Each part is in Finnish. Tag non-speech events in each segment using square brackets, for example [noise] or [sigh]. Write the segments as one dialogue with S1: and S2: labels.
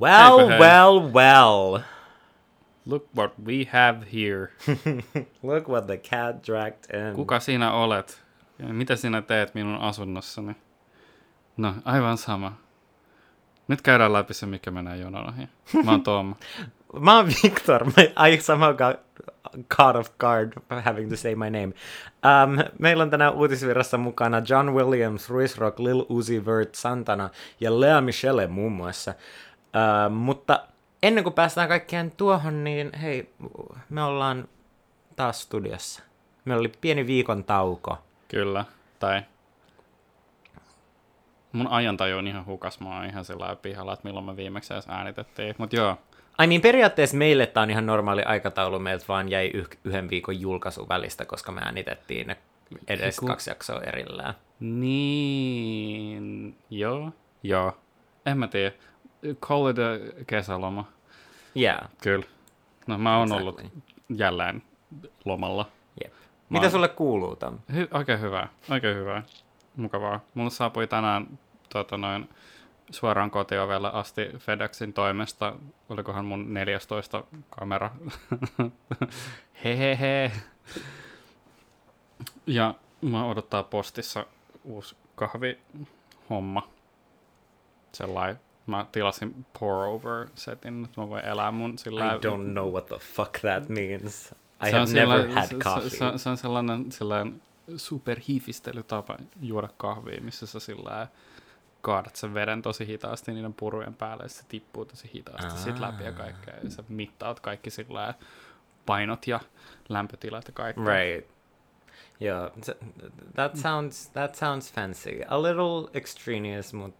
S1: Well,
S2: hei.
S1: well, well.
S2: Look what we have here. [laughs]
S1: Look what the cat dragged in.
S2: Kuka sinä olet? Ja mitä sinä teet minun asunnossani? No, aivan sama. Nyt käydään läpi se, mikä menee jonon ohi. Mä oon Tom. [laughs]
S1: Mä oon Victor. I somehow got caught off guard having to say my name. Um, meillä on tänään uutisvirrassa mukana John Williams, Ruiz Rock, Lil Uzi Vert, Santana ja Lea Michele muun muassa. Mutta ennen kuin päästään kaikkeen tuohon, niin hei, me ollaan taas studiossa. Meillä oli pieni viikon tauko.
S2: Kyllä. Tai mun ajantaju on ihan hukas. Mä oon ihan sillä pihalla, että milloin me viimeksi edes äänitettiin. Mut joo,
S1: I mean, periaatteessa meille tämä on ihan normaali aikataulu, meiltä vaan jäi yh- yhden viikon julkaisu välistä, koska me äänitettiin ne edes
S2: Eiku-
S1: kaksi jaksoa erillään.
S2: niin... Joo, joo. En mä tiedä. Call it a kesäloma.
S1: Yeah,
S2: Kyllä. No mä oon
S1: Exactly.
S2: ollut jälleen lomalla.
S1: jep.
S2: Mä
S1: Mitä
S2: oon-
S1: sulle kuuluu, Tom?
S2: Hy- oikein hyvä, oikein hyvä. Mukavaa. Mulle saapui tänään tota noin, suoraan kotiovelle asti FedExin toimesta. Olikohan mun 14 kamera. [laughs] Hehehe. Ja mä odottaa postissa uusi kahvihomma. Sellainen. Mä tilasin pour over setin, että mä voin elää mun sillä
S1: I don't know what the fuck that means. I have never
S2: sellainen-
S1: had coffee.
S2: Se, se, se on sellainen, sellainen superhiifistelytapa juoda kahvia, missä sä sillä kaadat sen veden tosi hitaasti niiden purujen päälle, ja se tippuu tosi hitaasti sit läpi ja kaikkea, ja sä mittaat kaikki sillä painot ja lämpötilat ja kaikkea.
S1: Right. Yeah, that sounds that sounds fancy. A little extraneous, but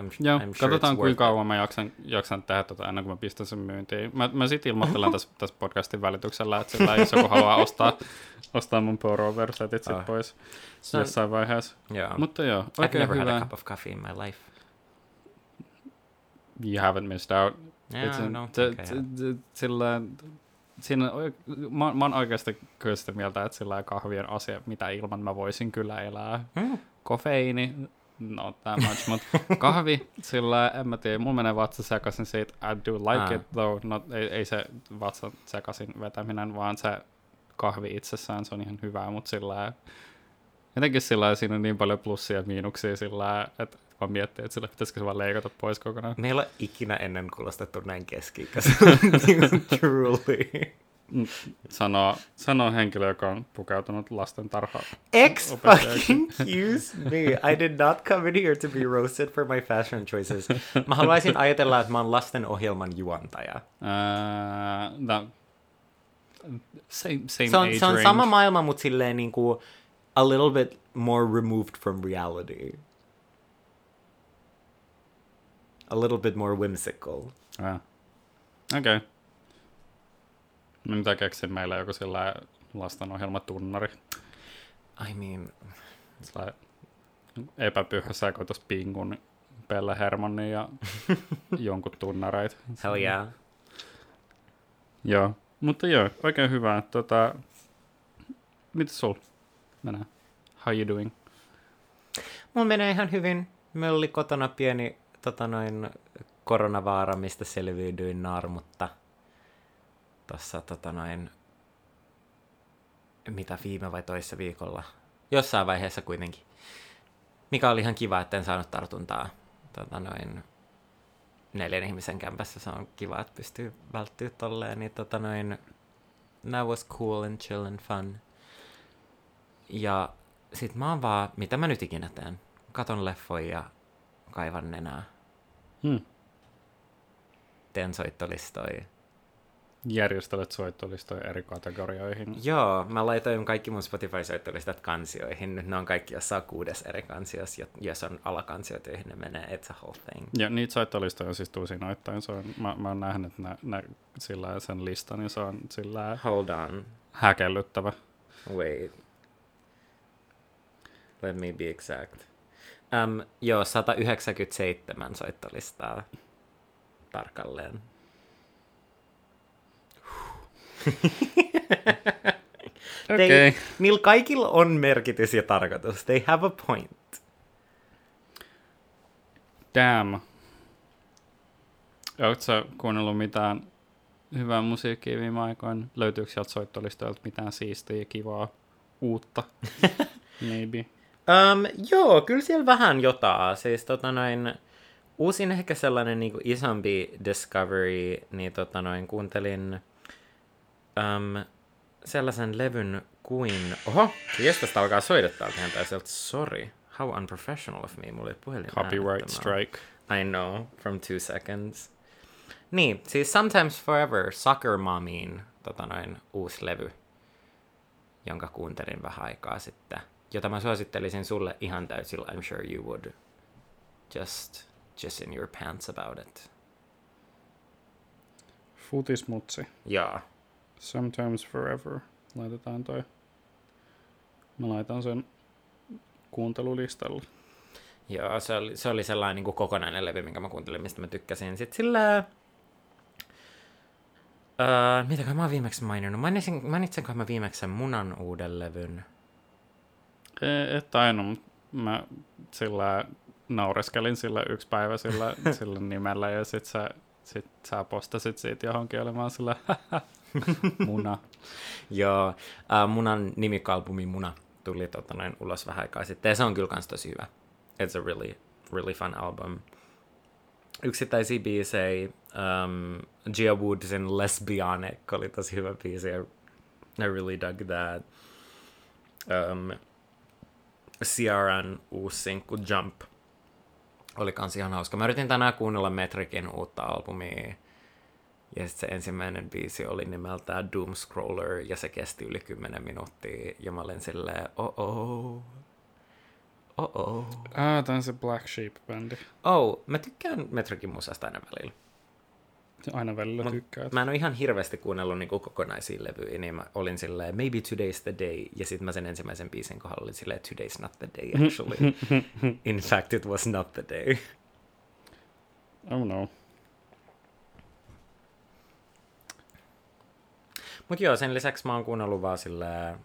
S1: I'm,
S2: Joo,
S1: I'm sure
S2: katsotaan kuinka kauan mä jaksan, jaksan tehdä tota ennen kuin mä pistän sen myyntiin. Mä, mä sit ilmoittelen tässä, tässä podcastin välityksellä, että sillä jos joku haluaa ostaa, [laughs] ostaa mun pour over setit sit
S1: Ah.
S2: pois
S1: So-
S2: jossain vaiheessa.
S1: Yeah.
S2: Mutta joo,
S1: I've
S2: oikein
S1: never had a
S2: hyvä.
S1: cup of coffee in my life.
S2: You haven't missed out.
S1: Yeah,
S2: It's
S1: don't
S2: t-
S1: I
S2: t- t- Sillä, siinä, mä, mä oon oikeasti kyllä sitä mieltä, että sillä kahvi on asia, mitä ilman mä voisin kyllä elää.
S1: Mm.
S2: Kofeiini, not that much, mutta [laughs] kahvi, sillä en mä tiedä, mulla menee vatsa sekaisin siitä, I do like
S1: Ah.
S2: it though, not, ei, ei se vatsan sekaisin vetäminen, vaan se kahvi itsessään, se on ihan hyvää, mutta sillä jotenkin sillä siinä on niin paljon plussia ja miinuksia sillä että mä miettii, että sillä pitäisikö se vaan leikata pois kokonaan.
S1: Meillä on ikinä ennen kuulostettu näin keski [laughs] Truly.
S2: Sanoo, sanoo henkilö, joka on pukeutunut lasten tarha.
S1: X
S2: Opettajaksi.
S1: fucking use me. I did not come in here to be roasted for my fashion choices. Mä haluaisin ajatella, että mä oon lasten ohjelman juontaja.
S2: Ää, no, same, same
S1: Se on,
S2: age
S1: se on
S2: range.
S1: sama maailma, mutta silleen niinku a little bit more removed from reality. A little bit more whimsical.
S2: Ah. Okei. Okay. No mitä keksin meillä joku sillä lastenohjelmatunnari.
S1: I mean,
S2: Sillä epäpyhä sekoitus Pingun, Pelle Hermannin ja [laughs] jonkun tunnareit.
S1: hell yeah.
S2: Joo, mutta joo, oikein hyvä. Tota, mitä sul menee? How you doing?
S1: Mulla menee ihan hyvin. Meillä oli kotona pieni tota noin, koronavaara, mistä selviydyin naarmutta. Tossa tota noin, mitä viime vai toissa viikolla. Jossain vaiheessa kuitenkin. Mikä oli ihan kiva, että en saanut tartuntaa tota noin, neljän ihmisen kämpässä. Se on kiva, että pystyy välttyä tolleen. Niin tota noin, that was cool and chill and fun. Ja sit mä oon vaan, mitä mä nyt ikinä teen? Katon leffoja ja kaivan nenää.
S2: Hmm.
S1: Teen soittolistoja.
S2: Järjestelet soittolistoja eri kategorioihin.
S1: Joo, mä laitoin kaikki mun Spotify-soittolistat kansioihin. Nyt ne on kaikki jossain kuudes eri kansiossa, jo- jos on alakansioita, joihin ne menee. It's a whole thing.
S2: Ja niitä soittolistoja on siis tusinoittain. Se on, mä, mä oon nähnyt ne, ne, sillä sen listan ja se on sillä
S1: Hold on.
S2: häkellyttävä.
S1: Wait. Let me be exact. Um, joo, 197 soittolistaa tarkalleen.
S2: Okei.
S1: They, niillä kaikilla on merkitys ja tarkoitus. They have a point.
S2: Damn. Oletko kuunnellut mitään hyvää musiikkia viime aikoina? Löytyykö sieltä soittolistoilta mitään siistiä, kivaa, uutta? [laughs] Maybe.
S1: Um, joo, kyllä siellä vähän jotain. Siis tota noin, uusin ehkä sellainen niin isompi discovery, niin tota noin, kuuntelin um, sellaisen levyn kuin... Oho, kestästä alkaa soidettaa tähän tai sieltä, sorry. How unprofessional of me, mulla ei puhelin
S2: Copyright strike.
S1: I know, from two seconds. Niin, siis Sometimes Forever, Soccer Momiin tota noin, uusi levy, jonka kuuntelin vähän aikaa sitten, jota mä suosittelisin sulle ihan täysillä. I'm sure you would just, just in your pants about it.
S2: Futismutsi.
S1: Joo.
S2: Sometimes Forever. Laitetaan toi. Mä laitan sen kuuntelulistalle.
S1: Joo, se oli, se oli sellainen niin kuin kokonainen levy, minkä mä kuuntelin, mistä mä tykkäsin. Sitten sillä... Öö, mitäkään mä oon viimeksi maininnut? Mainitsin, mainitsenko mä viimeksi sen Munan uuden levyn?
S2: E- Et mutta mä sillä naureskelin sillä yksi päivä sillä, [laughs] sillä nimellä ja sit sä, sit sä postasit siitä johonkin olemaan sillä [laughs] muna. [laughs]
S1: Joo, äh, Munan nimikalbumi Muna tuli tota, noin ulos vähän aikaa sitten, ja se on kyllä kans tosi hyvä. It's a really, really fun album. Yksittäisiä biisejä, um, Gia Woodsin Lesbianic oli tosi hyvä biisi, I really dug that. Um, Ciaran uusi sinkku Jump oli kans ihan hauska. Mä yritin tänään kuunnella Metrikin uutta albumia, ja sit se ensimmäinen biisi oli nimeltään Doom Scroller, ja se kesti yli 10 minuuttia, ja mä olin silleen, oh oh, oh oh.
S2: Ah, tää on se Black Sheep-bändi.
S1: Oh, mä tykkään Metrikin musasta aina välillä.
S2: Aina välillä
S1: Mut
S2: tykkäät.
S1: Mä en ole ihan hirveästi kuunnellut niinku kokonaisia levyjä, niin mä olin silleen, maybe today's the day, ja sitten mä sen ensimmäisen biisin kohdalla olin silleen, today's not the day actually. [laughs] In fact, it was not the day.
S2: Oh no.
S1: Mut joo, sen lisäksi mä oon kuunnellut vaan silleen,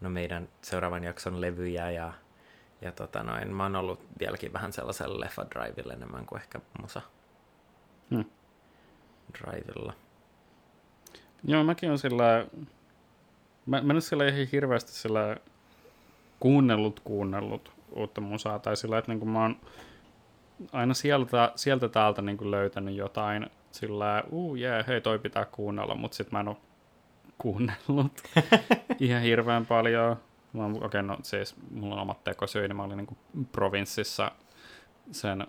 S1: no meidän seuraavan jakson levyjä ja, ja tota noin, mä oon ollut vieläkin vähän sellaisella leffa drivilla enemmän kuin ehkä musa
S2: Hmm.
S1: drivilla.
S2: Joo, mäkin on sillä... Mä, mä nyt sillä ihan hirveästi sillä kuunnellut, kuunnellut uutta musaa, tai sillä, että niinku mä oon aina sieltä, sieltä täältä niinku löytänyt jotain sillä, uu jee, hei toi pitää kuunnella, mutta sit mä en oo kuunnellut [laughs] ihan hirveän paljon. Mä oon- Okei, okay, no siis mulla on omat tekosyy, niin mä olin niinku provinssissa sen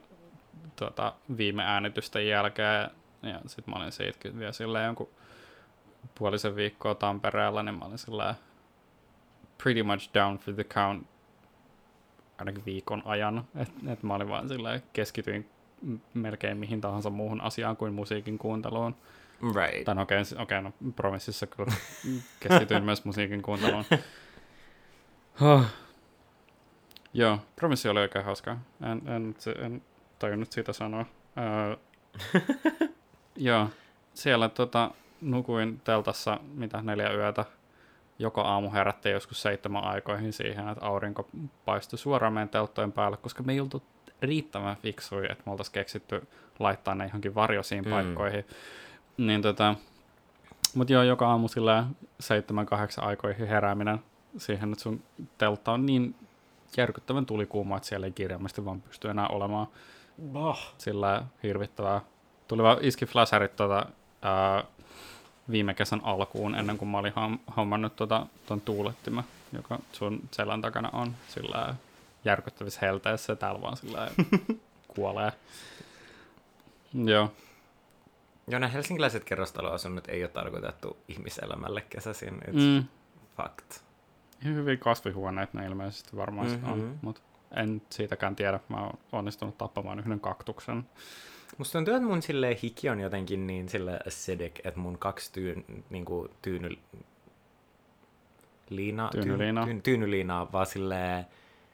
S2: tota, viime äänitysten jälkeen, ja sit mä olin siitä kyllä vielä silleen jonkun puolisen viikkoa Tampereella, niin mä olin silleen pretty much down for the count ainakin viikon ajan. Että et mä olin vaan silleen, keskityin melkein mihin tahansa muuhun asiaan kuin musiikin kuunteluun.
S1: Right.
S2: Tai no okei, okay, okay, no provinssissa kyllä [laughs] keskityin myös musiikin kuunteluun. Huh. Joo, provinssi oli oikein hauska. En, en, en tajunnut siitä sanoa. Öö, [laughs] joo, siellä tota, nukuin teltassa mitä neljä yötä. Joka aamu herättiin joskus seitsemän aikoihin siihen, että aurinko paistui suoraan meidän telttojen päälle, koska me ei oltu riittävän fiksui, että me oltaisiin keksitty laittaa ne johonkin varjoisiin
S1: Mm.
S2: paikkoihin. Niin tota, mutta joo, joka aamu sillä seitsemän, kahdeksan aikoihin herääminen siihen, että sun teltta on niin järkyttävän tulikuuma, että siellä ei kirjaimesti vaan pysty enää olemaan
S1: Bah.
S2: sillä hirvittävää. Tuli vaan iski flasherit tota, ää, viime kesän alkuun, ennen kuin mä olin hommannut tota, ton tuulettimen, joka sun selän takana on sillä järkyttävissä helteessä, ja täällä vaan sillä [laughs] kuolee. Joo.
S1: Joo, nämä helsinkiläiset kerrostaloasunnot ei ole tarkoitettu ihmiselämälle kesäisin. It's
S2: Mm.
S1: fact.
S2: Ihan hyviä kasvihuoneita ne ilmeisesti varmaan mm-hmm. on, mutta en siitäkään tiedä. Mä oon onnistunut tappamaan yhden kaktuksen.
S1: Musta tuntuu, että mun sille hiki on jotenkin niin sille acidic, että mun kaksi tyyn, niinku, tyyny, liina,
S2: Tyynyliinaa.
S1: Tyyn, tyynyliinaa vaan silleen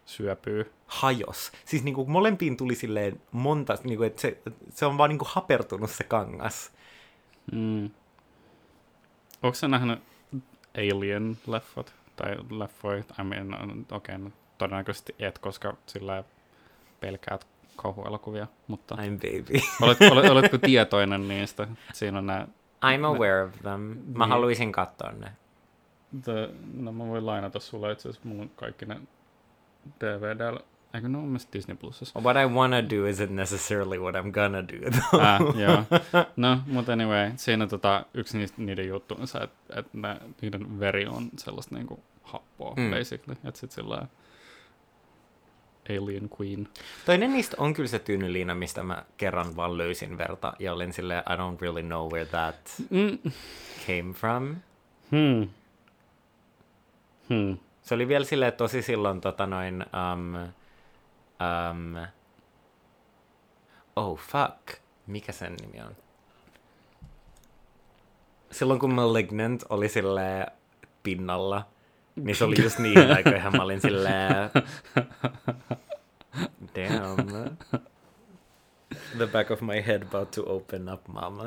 S2: Syöpyy.
S1: hajos. Siis niinku molempiin tuli silleen monta, niinku, että se, se on vaan niinku hapertunut se kangas.
S2: Mm. Onko sä nähnyt Alien-leffat? Tai leffoja? I mean, okei, okay, no, todennäköisesti et, koska sillä pelkäät kauhuelokuvia, mutta
S1: I'm baby. [laughs]
S2: olet, olet, oletko tietoinen niistä? Siinä on nämä,
S1: I'm aware of them. Mä
S2: Niin.
S1: haluaisin katsoa ne.
S2: the, no mä voin lainata sulle itse asiassa, mulla on kaikki ne DVDllä. Eikö ne ole myös Disney Plusassa?
S1: What I wanna do isn't necessarily what I'm gonna do. though.
S2: Ah, joo. [laughs] No, mutta anyway, siinä tota, yksi niistä, niiden juttu on se, että, että ne, niiden veri on sellaista niinku happoa,
S1: mm.
S2: basically. Että sit sillä Alien Queen.
S1: Toinen niistä on kyllä se tyynyliina, mistä mä kerran vaan löysin verta ja olin silleen, I don't really know where that
S2: Mm.
S1: came from.
S2: Hmm. Hmm.
S1: Se oli vielä silleen tosi silloin tota noin, um, um, oh fuck, mikä sen nimi on? Silloin kun Malignant oli silleen pinnalla, niin se oli just niin [laughs] aikoihin mä olin silleen, damn, the back of my head about to open up, mama.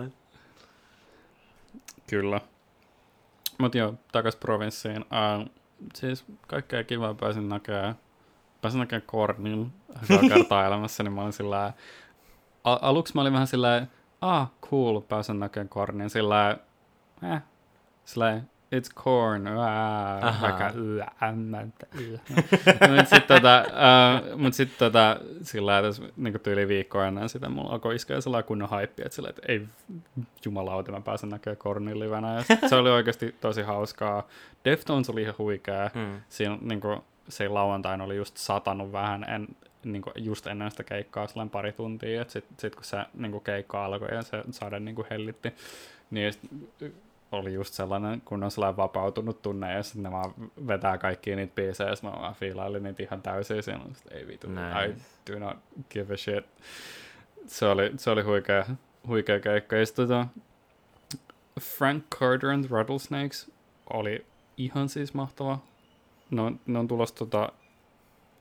S2: Kyllä. Mut joo, takas provinssiin. Uh, siis kaikkea kivaa pääsin näkemään. Pääsin näkemään Kornin [laughs] kertaa elämässä, niin mä olin sillä a- aluksi mä olin vähän sillä ah, cool, pääsen näkemään Kornin. Sillä eh, sillä it's corn, vaikka sit tota, uh, mut sit tota, sillä tässä niinku tyyli viikkoa ennen sitä mulla alkoi iskeä sellainen kunnon haippi, että sillä, että ei jumalauta, mä pääsen näkemään Kornin livenä. Ja sit se oli oikeasti tosi hauskaa. Deftones oli ihan huikea.
S1: Mm.
S2: Siinä niinku, se lauantaina oli just satanut vähän en, niinku, just ennen sitä keikkaa sellainen pari tuntia. Et sit, sit kun se niinku, keikka alkoi ja se sade niinku, hellitti, niin oli just sellainen, kun on sellainen vapautunut tunne, ja sitten ne vaan vetää kaikkia niitä biisejä, ja mä vaan fiilailin niitä ihan täysin, siinä on sit, ei vitu,
S1: Nice.
S2: I do not give a shit. Se oli, se oli huikea, huikea keikka. Ja tota, Frank Carter and the Rattlesnakes oli ihan siis mahtava. Ne on, ne on tulossa tota,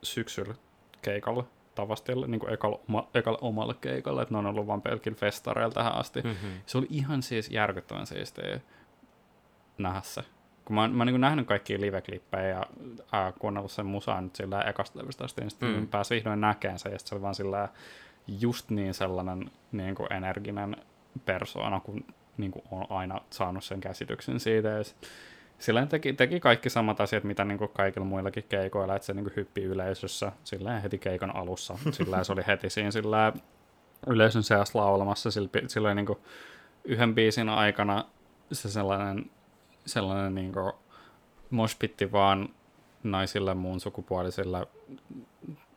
S2: syksyllä keikalle Tavastille, niin kuin ekalla, oma, ekalla omalle keikalle, että ne on ollut vaan pelkillä festareilla tähän asti.
S1: Mm-hmm.
S2: Se oli ihan siis järkyttävän siistiä nähdä se. Kun mä, mä oon niin nähnyt kaikkia live-klippejä ja ää, kuunnellut sen musaa nyt sillä ekasta levystä asti, niin sitten
S1: Mm.
S2: pääsi vihdoin näkemään sen, ja se oli vaan sillä just niin sellainen niin kuin energinen persoona, kun niin kuin on aina saanut sen käsityksen siitä. Ja sit sillä teki, teki kaikki samat asiat, mitä niin kuin kaikilla muillakin keikoilla, että se niin kuin hyppi yleisössä sillä heti keikan alussa. Sillä se oli heti siinä sillä yleisön seassa laulamassa. Sillä, sillä oli niin kuin yhden biisin aikana se sellainen, sellainen niin kuin moshpitti vaan naisille muun sukupuolisille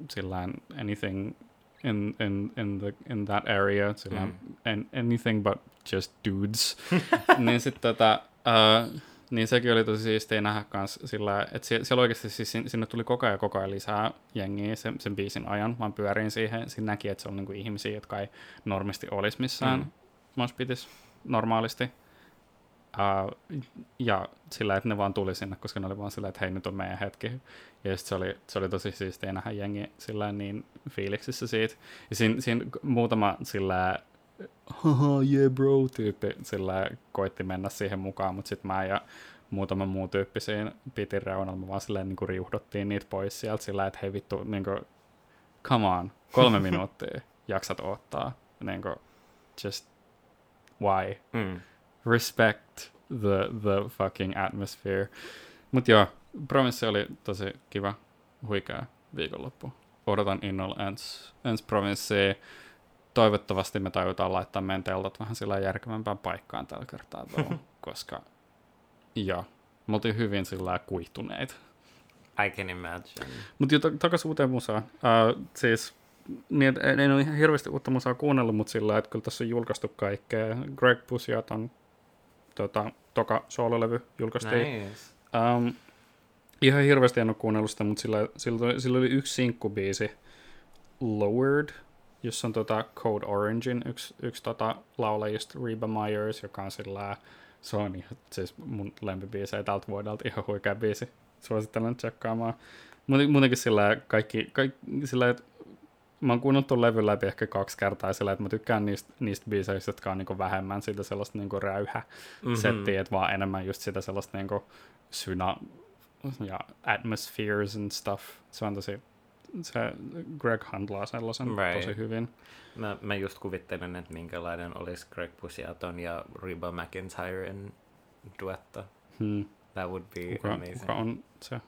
S2: sillä anything in, in, in, the, in that area, sillä
S1: Mm.
S2: an, anything but just dudes. [laughs] niin sitten tota, uh, niin sekin oli tosi siistiä nähdä kans sillä, että sie- siellä oikeasti siis sin- sinne tuli koko ajan koko ajan lisää jengiä sen, sen biisin ajan. Mä pyörin siihen, siinä näki, että se on niinku ihmisiä, jotka ei normisti olisi missään
S1: Mm.
S2: normaalisti. Uh, ja sillä, että ne vaan tuli sinne, koska ne oli vaan sillä, että hei, nyt on meidän hetki. Ja se oli, se oli tosi siistiä nähdä jengi sillä niin fiiliksissä siitä. Ja siinä, siinä muutama sillä haha, yeah bro, tyyppi sillä koitti mennä siihen mukaan, mutta sitten mä ja muutama muu tyyppi siinä pitin reunalla, vaan silleen niinku riuhdottiin niitä pois sieltä sillä, että hei vittu, niinku, come on, kolme [laughs] minuuttia jaksat odottaa, niinku, just why?
S1: Mm.
S2: respect the, the fucking atmosphere. Mut joo, Provinssi oli tosi kiva, huikea viikonloppu. Odotan innolla ens, ens Provinssia. Toivottavasti me tajutaan laittaa meidän teltat vähän sillä järkevämpään paikkaan tällä kertaa, though, [laughs] koska joo, me oltiin hyvin sillä kuihtuneita.
S1: I can imagine.
S2: Mutta jo takaisin uuteen musaan. Uh, siis, niin, en, en ole ihan hirveästi uutta musaa kuunnellut, mutta sillä että kyllä tässä on julkaistu kaikkea. Greg Pusiaton tota, toka soololevy julkaistiin.
S1: Nice.
S2: Um, ihan hirveästi en ole kuunnellut sitä, mutta sillä, sillä, sillä oli yksi sinkkubiisi, Lowered, jossa on tota Code Orangein yksi, yksi tota laulajista, Reba Myers, joka on sillä, se on ihan, siis mun lempibiisejä tältä vuodelta, ihan huikea biisi. Suosittelen tsekkaamaan. Muuten- Muutenkin sillä kaikki, kaikki sillä, että mä oon kuunnellut tuon levyn läpi ehkä kaksi kertaa sillä, että mä tykkään niistä, niistä biiseistä, jotka on niinku vähemmän sitä sellaista niinku räyhä
S1: Mhm.
S2: settiä, että vaan enemmän just sitä sellaista niinku syna ja atmospheres and stuff. Se on tosi, se Greg handlaa sellaisen
S1: Right.
S2: tosi hyvin.
S1: Mä, mä just kuvittelen, että minkälainen olisi Greg Pusiaton ja Reba McIntyren duetto.
S2: Hmm.
S1: That would be
S2: Kuka,
S1: amazing.
S2: kuka on se?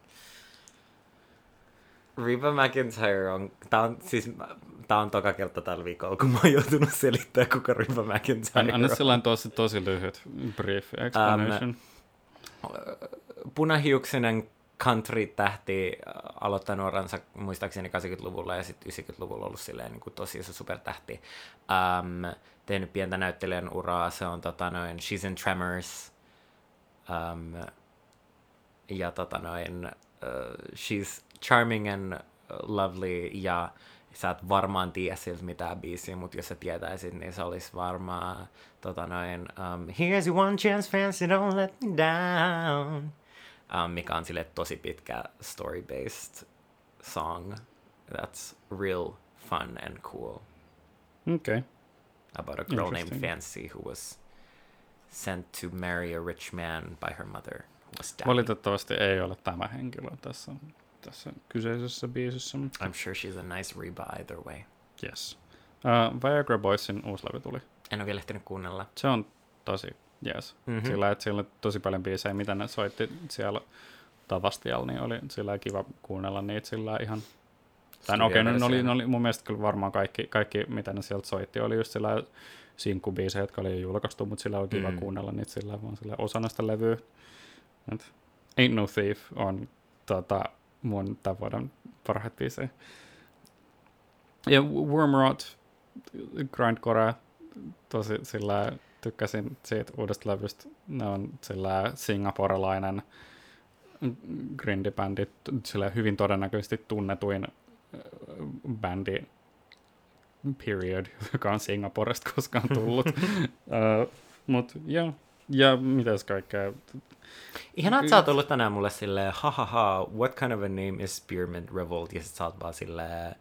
S1: Reba McIntyre on, tää on, siis, tää on toka kerta tällä viikolla, kun mä oon joutunut selittämään, kuka Reba McIntyre
S2: Anna, anna
S1: on.
S2: sellainen tosi, tosi lyhyt brief explanation.
S1: Punahiuksinen country-tähti äh, aloittanut uransa muistaakseni 80-luvulla ja sitten 90-luvulla ollut silleen niin kuin tosi iso supertähti. Um, tehnyt pientä näyttelijän uraa, se on tota noin, She's in Tremors. Um, ja tota noin, uh, she's charming and lovely ja sä et varmaan tiedä siltä mitään biisiä, mutta jos sä tietäisit, niin se olisi varmaan tota noin, um, Here's your one chance, fancy, don't let me down. Um, mikä on sille tosi pitkä story-based song. That's real fun and cool.
S2: Okay.
S1: About a girl named. Fancy who was sent to marry a rich man by her mother.
S2: Valitettavasti ei ole tämä henkilö tässä, tässä kyseisessä biisissä. mutta
S1: I'm sure she's a nice Reba either way.
S2: Yes. Uh, Viagra Boysin uusi levy tuli.
S1: En ole vielä ehtinyt kuunnella.
S2: Se on tosi
S1: Mhm.
S2: Mm-hmm. Sillä, että siellä on tosi paljon biisejä, mitä ne soitti siellä Tavastialla, niin oli sillä kiva kuunnella niitä sillä ihan... Tai no, okei, okay, ne, oli, ne oli mun mielestä kyllä varmaan kaikki, kaikki, mitä ne sieltä soitti, oli just sillä sinkkubiisejä, jotka oli jo julkaistu, mutta sillä oli kiva
S1: Mm.
S2: mm. kuunnella niitä sillä vaan sillä osana sitä levyä. Et Ain't No Thief on tota, mun tämän vuoden parhaat biisejä. Ja Wormrot, Grindcore, tosi sillä tykkäsin siitä uudesta levystä. Ne on sillä singaporelainen grindibändi, sillä hyvin todennäköisesti tunnetuin äh, bändi period, [laughs] joka on Singaporesta koskaan tullut. [laughs] uh, Mutta joo, ja mitäs kaikkea.
S1: Ihanaa, että sä oot ollut tänään mulle silleen, ha ha, what kind of a name is Spearmint Revolt? Ja sit sä oot vaan silleen,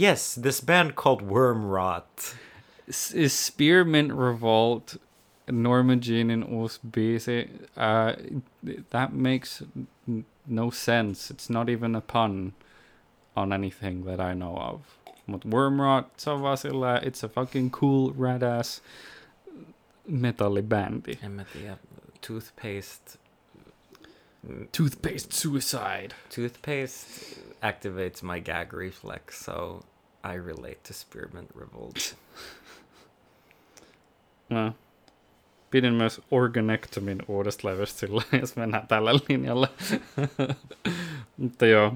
S1: yes, this band called Wormrot.
S2: S- Spearmint Revolt, Norma Jeanin uusi biisi, uh, that makes n- no sense. It's not even a pun on anything that I know of. Mut Wormrot, se on vaan sillä, it's a fucking cool, radass metallibändi.
S1: En mä tiedä, toothpaste,
S2: Toothpaste Suicide.
S1: toothpaste activates my gag reflex, so I relate to Spearmint Revolt. [laughs]
S2: No. Pidin myös Organectomin uudesta levystä sillä, [laughs] jos mennään tällä linjalla. [laughs] Mutta joo.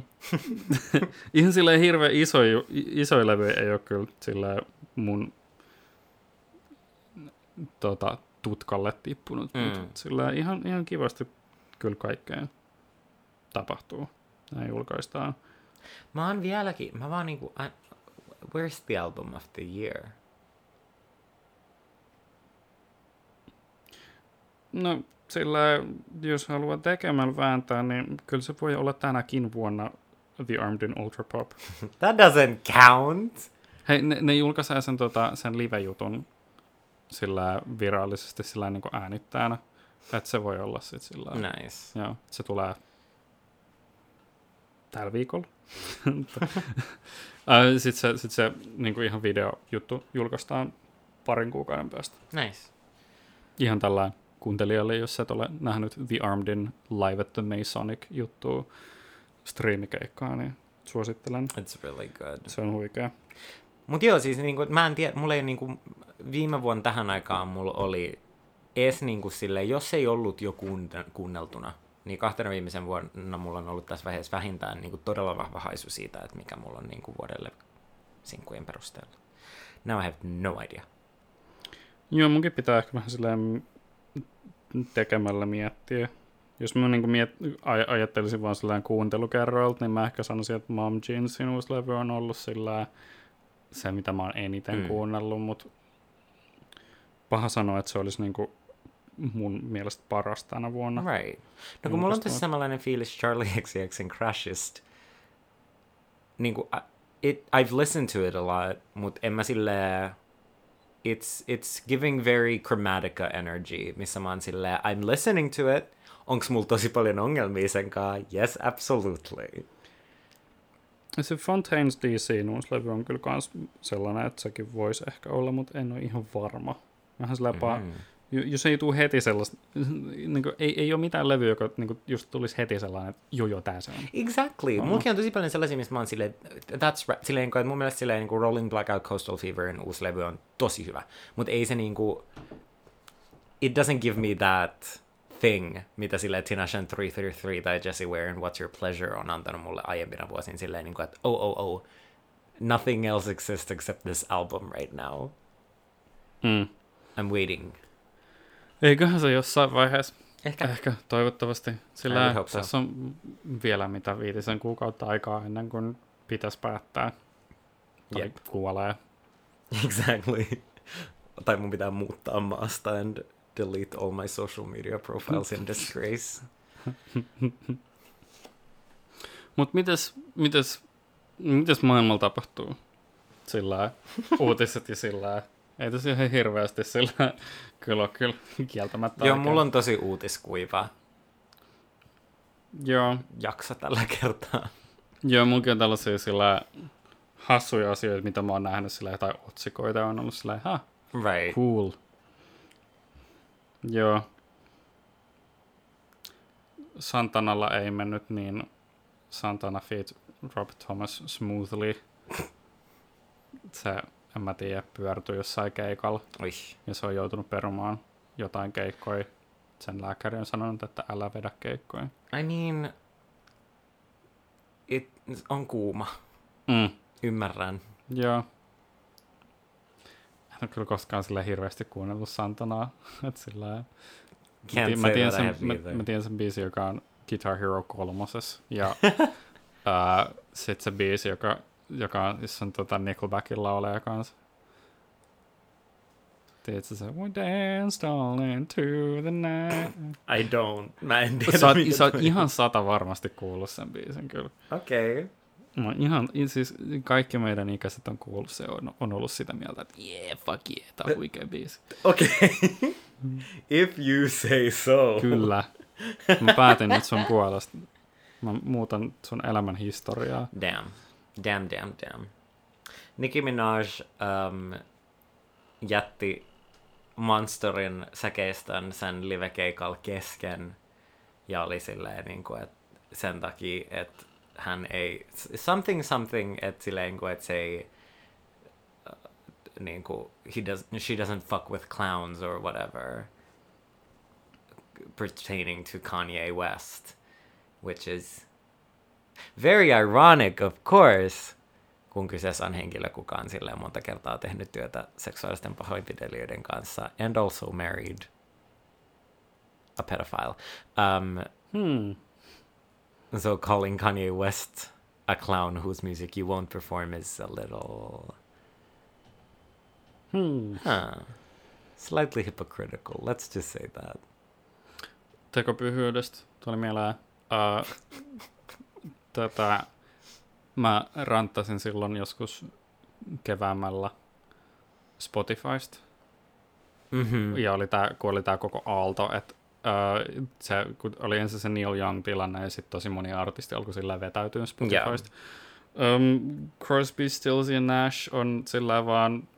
S2: [laughs] Ihan silleen hirveän iso, iso levy ei ole kyllä sillä mun tota, tutkalle tippunut.
S1: Mm.
S2: Mutta sillä ihan, ihan kivasti kyllä kaikkea tapahtuu. Näin julkaistaan.
S1: Mä oon vieläkin, mä vaan niinku, I, where's the album of the year?
S2: No sillä jos haluaa tekemällä vääntää, niin kyllä se voi olla tänäkin vuonna The Armed in Ultra Pop. [laughs]
S1: That doesn't count!
S2: Hei, ne, ne julkaisee sen, tota, sen live-jutun sillä virallisesti sillä niin äänittäjänä. Että se voi olla sit sillä.
S1: Nice.
S2: Joo, se tulee tällä viikolla. [laughs] Sitten se, sit se niin ihan videojuttu julkaistaan parin kuukauden päästä.
S1: Nice.
S2: Ihan tällä kuuntelijalle, jos et ole nähnyt The Armedin Live at the Masonic juttua striimikeikkaa, niin suosittelen.
S1: It's really good.
S2: Se on huikea.
S1: Mut joo, siis niinku, mä en tiedä, mulla ei niinku, viime vuonna tähän aikaan mulla oli edes niinku silleen, jos ei ollut jo kuunneltuna, niin kahtena viimeisen vuonna mulla on ollut tässä vaiheessa vähintään niinku todella vahva haisu siitä, että mikä mulla on niinku vuodelle sinkkujen perusteella. Now I have no idea.
S2: Joo, munkin pitää ehkä vähän silleen tekemällä miettiä. Jos mä niin miet, aj- ajattelisin vaan silleen kuuntelukerroilta, niin mä ehkä sanoisin, että Mom Jeansin uusi levy on ollut sillä se, mitä mä oon eniten
S1: Mm.
S2: kuunnellut, mutta paha sanoa, että se olisi niin kuin mun mielestä paras tänä vuonna.
S1: Right. No kun mulla on tässä samanlainen fiilis Charlie XCXin Crashista. Niinku, I- it, I've listened to it a lot, mutta en mä silleen... It's, it's giving very Chromatica energy, missä mä oon silleen, I'm listening to it. Onks mulla tosi paljon ongelmia sen kanssa? Yes, absolutely.
S2: Se Fontaines DC uusi on kyllä kans sellainen, että sekin voisi ehkä olla, mutta en ole ihan varma. Vähän sellainen mm-hmm. Jos ei tule heti sellaista, [laughs] niin kuin, ei, ei ole mitään levyä, joka niin kuin, just tulisi heti sellainen, että joo joo, tää se on.
S1: Exactly. Uh-huh. Mullakin on tosi paljon sellaisia, missä mä oon silleen, that's right, silleen, että mun mielestä silleen, niin kuin Rolling Blackout Coastal Feverin uusi levy on tosi hyvä, mutta ei se niin kuin, it doesn't give me that thing, mitä sille Tinashen 333 tai Jesse Ware and What's Your Pleasure on antanut mulle aiempina vuosina silleen, niin kuin, että oh, oh, oh, nothing else exists except this album right now.
S2: Mm.
S1: I'm waiting.
S2: Eiköhän se jossain vaiheessa.
S1: Ehkä.
S2: Ehkä, toivottavasti. Sillä tässä so. on vielä mitä viitisen kuukautta aikaa ennen kuin pitäisi päättää. Tai yep. kuolee. [laughs]
S1: Exactly. tai mun pitää muuttaa maasta and delete all my social media profiles in disgrace. [laughs]
S2: Mut mites, mites, mites maailmalla tapahtuu? Sillä uutiset ja sillä ei tosi ihan hirveästi sillä kyllä kyllä kieltämättä.
S1: Joo, mulla on tosi uutiskuiva
S2: Joo.
S1: jakso tällä kertaa.
S2: Joo, mulla on tällaisia sillä hassuja asioita, mitä mä oon nähnyt sillä jotain otsikoita on ollut sillä ha,
S1: right.
S2: cool. Joo. Santanalla ei mennyt niin Santana feat Rob Thomas smoothly. Se, en mä tiedä, pyörtyi jossain keikalla.
S1: Oi.
S2: Ja se on joutunut perumaan jotain keikkoja. Sen lääkäri on sanonut, että älä vedä keikkoja.
S1: I mean, it on kuuma.
S2: Mm.
S1: Ymmärrän.
S2: Joo ole kyllä koskaan sille hirveästi kuunnellut Santanaa. [laughs] että sillä
S1: Can't
S2: mä, tiedän sen, mä, mä, tiedän sen biisi, joka on Guitar Hero kolmoses. Ja [laughs] uh, sitten se biisi, joka, joka on, jossa on tota Nickelbackin lauleja kanssa. Tiedätkö se? We danced all into the night.
S1: I don't. Mä en tiedä.
S2: Sä oot, sä oot ihan sata varmasti kuullut sen biisin kyllä.
S1: Okei. Okay.
S2: Ihan, siis kaikki meidän ikäiset on kuullut se, on, on ollut sitä mieltä, että yeah, fuck yeah, tää on huikea biisi.
S1: Okei, okay. [laughs] if you say so.
S2: Kyllä. Mä päätin nyt sun puolesta. Mä muutan sun elämän historiaa.
S1: Damn. Damn, damn, damn. Nicki Minaj um, jätti Monsterin säkeistön sen livekeikalla kesken ja oli silleen, niin kuin, että sen takia, että hän ei, something something, että silleen kuin, että se ei, uh, niin kuin, he does, she doesn't fuck with clowns or whatever pertaining to Kanye West, which is very ironic, of course, kun kyseessä on henkilö, kuka on silleen monta kertaa tehnyt työtä seksuaalisten pahoinpitelijöiden kanssa, and also married a pedophile. Um,
S2: hmm.
S1: So calling Kanye West a clown whose music you won't perform is a little.
S2: Hmm.
S1: Huh. Slightly hypocritical. Let's just say that.
S2: Tekopyhyydestä tuli mieleen. Uh, tätä, mä ranttasin silloin joskus keväämällä Spotifysta.
S1: Mm-hmm.
S2: Ja oli tää, kun oli tää koko aalto, että Uh, se, kun oli ensin se Neil Young-tilanne ja sitten tosi moni artisti alkoi sillä vetäytyä Spotifysta. Yeah. Um, Crosby, Stills ja Nash on sillä vaan,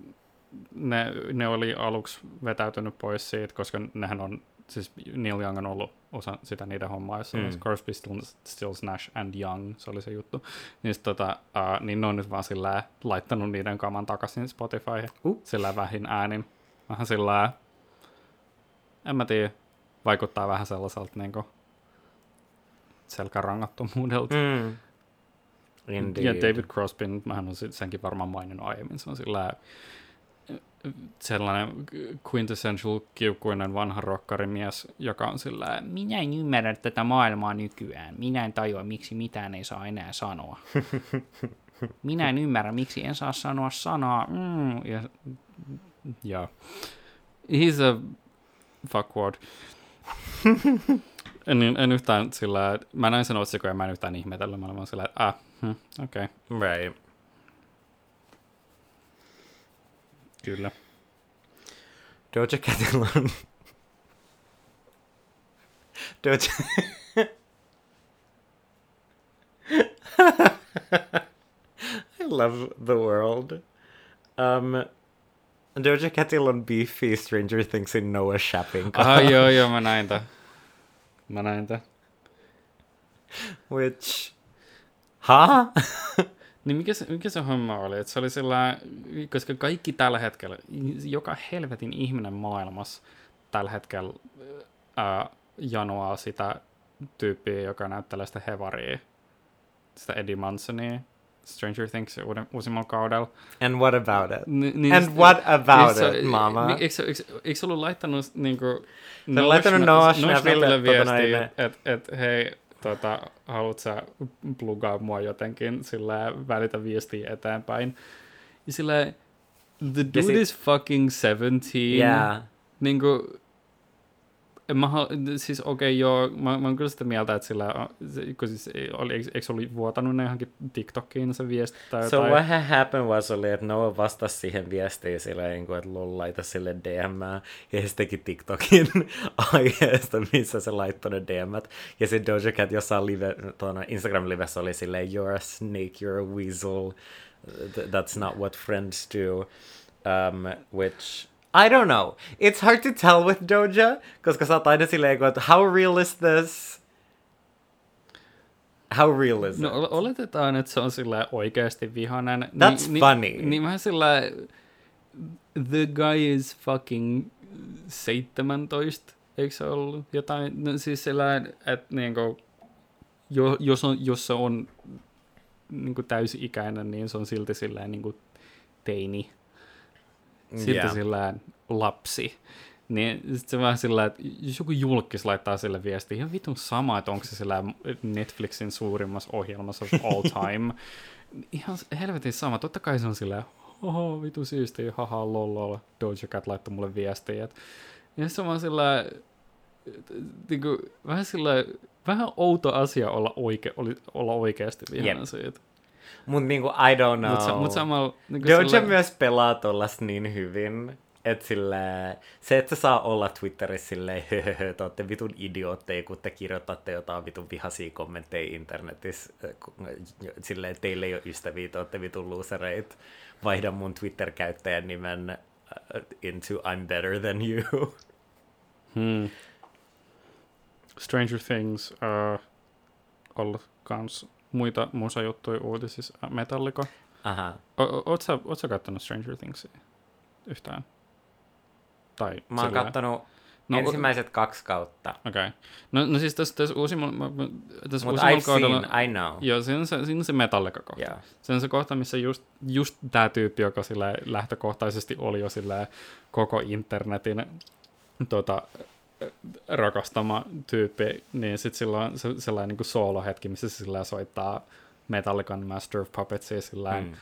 S2: ne, ne oli aluksi vetäytynyt pois siitä, koska nehän on, siis Neil Young on ollut osa sitä niiden hommaa, jossa mm. Crosby, Stills, Nash and Young, se oli se juttu. Niin, sit, tota, uh, niin ne on nyt vaan sillä laittanut niiden kaman takaisin Spotify, uh. sillä vähin äänin. Vähän sillä en mä tiedä, vaikuttaa vähän sellaiselta niin selkärangattomuudelta.
S1: Mm.
S2: Ja David Crosby, mähän on senkin varmaan maininnut aiemmin, se on sillä sellainen quintessential kiukkuinen vanha rokkarimies, joka on sillä minä en ymmärrä tätä maailmaa nykyään. Minä en tajua, miksi mitään ei saa enää sanoa. [laughs] Minä en ymmärrä, miksi en saa sanoa sanaa. Mm. Ja, ja. He's a fuckword [laughs] en, en yhtään sillä, mä näin sen otsikon ja mä en yhtään ihmetellyt, mä olin sillä, että ah, hmm, okei.
S1: Okay. Right.
S2: Kyllä.
S1: Doja Catilla on... Doja... I love the world. Um, Doja Catilla on Beefy Stranger Things in Noah Shapping
S2: Ah, joo, joo, mä näin tän. Mä näin tän.
S1: Which... Ha?
S2: Niin mikä se, mikä se homma oli? Että se oli sillä, koska kaikki tällä hetkellä, joka helvetin ihminen maailmassa tällä hetkellä ää, janoaa sitä tyyppiä, joka näyttelee sitä Hevaria, sitä Eddie Mansonia, Stranger Things uuden, uusimmalla kaudella.
S1: And what about it?
S2: Ni, niin
S1: And
S2: sit-
S1: what about
S2: niin se-
S1: it, mama?
S2: Eikö, se- eikö, eikö se ollut laittanut niinku...
S1: Se on laittanut Noah Schnappille,
S2: viestiä, että et, hei, tota, haluat sä plugaa mua jotenkin, sillä välitä viestiä eteenpäin. Ja sillä the dude
S1: sit-
S2: is fucking 17.
S1: Yeah.
S2: Niinku, en mä, siis okei okay, joo, mä, mä oon kyllä sitä mieltä, että sillä, se- kun siis oli, eikö, oli vuotanut ne johonkin TikTokiin se viesti tai
S1: So
S2: jotain?
S1: what happened was oli, että Noah vastasi siihen viestiin silleen, niin että lol, laita sille DM. Ja se teki TikTokin [laughs] aiheesta, missä se laittoi ne DM. Ja se Doja Cat jossain live, tuona Instagram-livessä oli silleen, you're a snake, you're a weasel. Th- That's not what friends do. Um, which I don't know. It's hard to tell with Doja, koska sä oot aina silleen, että how real is this? How real is
S2: No
S1: it?
S2: ol- oletetaan, että se on sillä oikeasti vihainen.
S1: That's
S2: niin,
S1: funny.
S2: Niin, niin vähän sillä the guy is fucking 17, eikö se ollut jotain? No, siis sillä, että niinku, jo, jos, on, jos se on niinku täysi-ikäinen, niin se on silti sillä niinku teini. Silti
S1: Yeah.
S2: sillä lapsi. Niin sit se vähän sillä, että jos joku julkis laittaa sille viesti, ihan vitun sama, että onko se sillä Netflixin suurimmassa ohjelmassa of all [laughs] time. ihan helvetin sama. Totta kai se on sillä, oho, vitu siisti, haha, lol, lol. Doja Cat laittoi mulle viestiä. Et, ja se on vaan sillä, niin kuin, vähän sillä, vähän outo asia olla, oike, olla oikeasti vihainen
S1: Jep.
S2: siitä.
S1: Mut niinku, I don't know.
S2: Mutta mut samalla... Niin
S1: Doja myös pelaa tollas niin hyvin, että sille, se, että se saa olla Twitterissä silleen, höhöhö, te ootte vitun idiootteja, kun te kirjoitatte jotain vitun vihaisia kommentteja internetissä, äh, ku- silleen, teille ei ole ystäviä, te ootte vitun losereit. Vaihda mun Twitter-käyttäjän nimen äh, into I'm better than you.
S2: Hmm. Stranger Things uh, ollut kans muita musajuttuja uutisissa. Äh, Metallica.
S1: Aha.
S2: O- o- Oot sä, oot sä kattonut Stranger Thingsia yhtään? Tai
S1: Mä oon kattonut
S2: No,
S1: ensimmäiset kaksi kautta,
S2: Okei. Okay. No, no siis tässä, tässä uusimmalla, mä- tässä uusimmalla
S1: I've
S2: kaudella...
S1: seen, I know.
S2: Joo, siinä on se, siinä on se Metallica-kohta.
S1: Yeah.
S2: Se on se kohta, missä just, just tämä tyyppi, joka sillä lähtökohtaisesti oli jo sillä koko internetin tota, rakastama tyyppi, niin sitten sillä on se, sellainen niin soolohetki, missä se sillä soittaa Metallican Master of Puppetsia sillä
S1: Mm.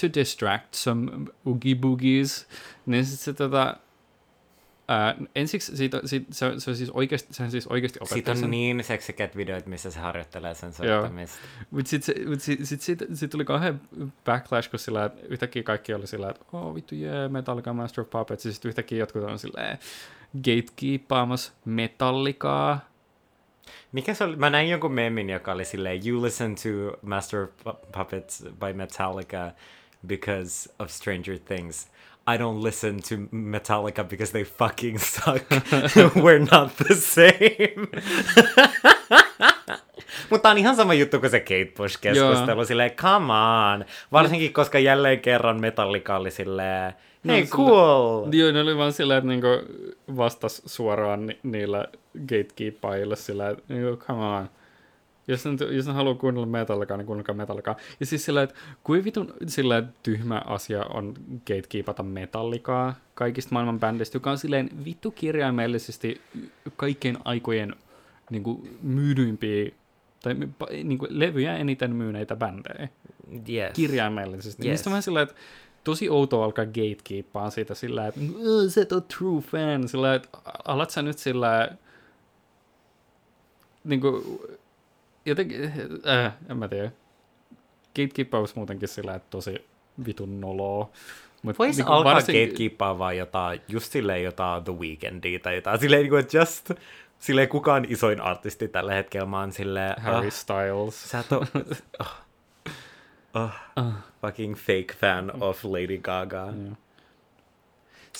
S2: to distract some oogie boogies, niin sitten se tota, ää, ensiksi siitä, siitä, se, se, on siis oikeasti, se on siis oikeasti
S1: Siitä
S2: opettaja
S1: on
S2: sen-
S1: niin seksikät videot, missä se harjoittelee sen soittamista.
S2: Mutta sitten mut sit, sit, sit, sit tuli kauhean backlash, kun sillä, yhtäkkiä kaikki oli sillä, että oh vittu jee, yeah, Metallica Master of Puppets, ja sitten yhtäkkiä jotkut on silleen gatekeepaamassa Metallicaa.
S1: Mikä se oli? Mä näin jonkun memin, joka oli silleen, you listen to Master of Pu- Puppets by Metallica because of Stranger Things. I don't listen to Metallica because they fucking [laughs] suck. [laughs] We're not the same. [laughs] Mutta on ihan sama juttu kuin se Kate Bush-keskustelu. Silleen, come on. Varsinkin, koska jälleen kerran Metallica oli silleen,
S2: No,
S1: hei,
S2: sillä-
S1: cool.
S2: Joo, ne oli vaan sillä, että niinku vastas suoraan ni- niillä gatekeepaajille sillä, että niinku, come on. Jos ne, jos ne haluaa kuunnella Metallicaa, niin kuunnelkaa Metallicaa. Ja siis sillä, että kuin vitun sillä tyhmä asia on gatekeepata Metallicaa kaikista maailman bändeistä, joka on silleen vittu kirjaimellisesti kaikkien aikojen niin kuin, myydyimpiä tai niin kuin, levyjä eniten myyneitä bändejä
S1: Yes.
S2: kirjaimellisesti.
S1: Yes.
S2: Yes. Mistä vähän sillä, että tosi outoa alkaa gatekeepaa siitä sillä, että "Ö, sä et ole true fan, sillä, että alat sä nyt sillä, niin kuin, jotenkin, äh, en mä tiedä. Gatekeepaus muutenkin sillä, että tosi vitun noloa. Mut
S1: Voisi
S2: niinku
S1: alkaa
S2: varsinkin-
S1: gatekeepaa vaan jotain, just silleen jotain The Weekndia tai jotain, silleen niin kuin, just, silleen kukaan isoin artisti tällä hetkellä, mä oon silleen,
S2: Harry
S1: ah,
S2: Styles.
S1: sä et oo, oh. [laughs] Oh,
S2: Ah.
S1: fucking fake fan of Lady Gaga.
S2: Joo.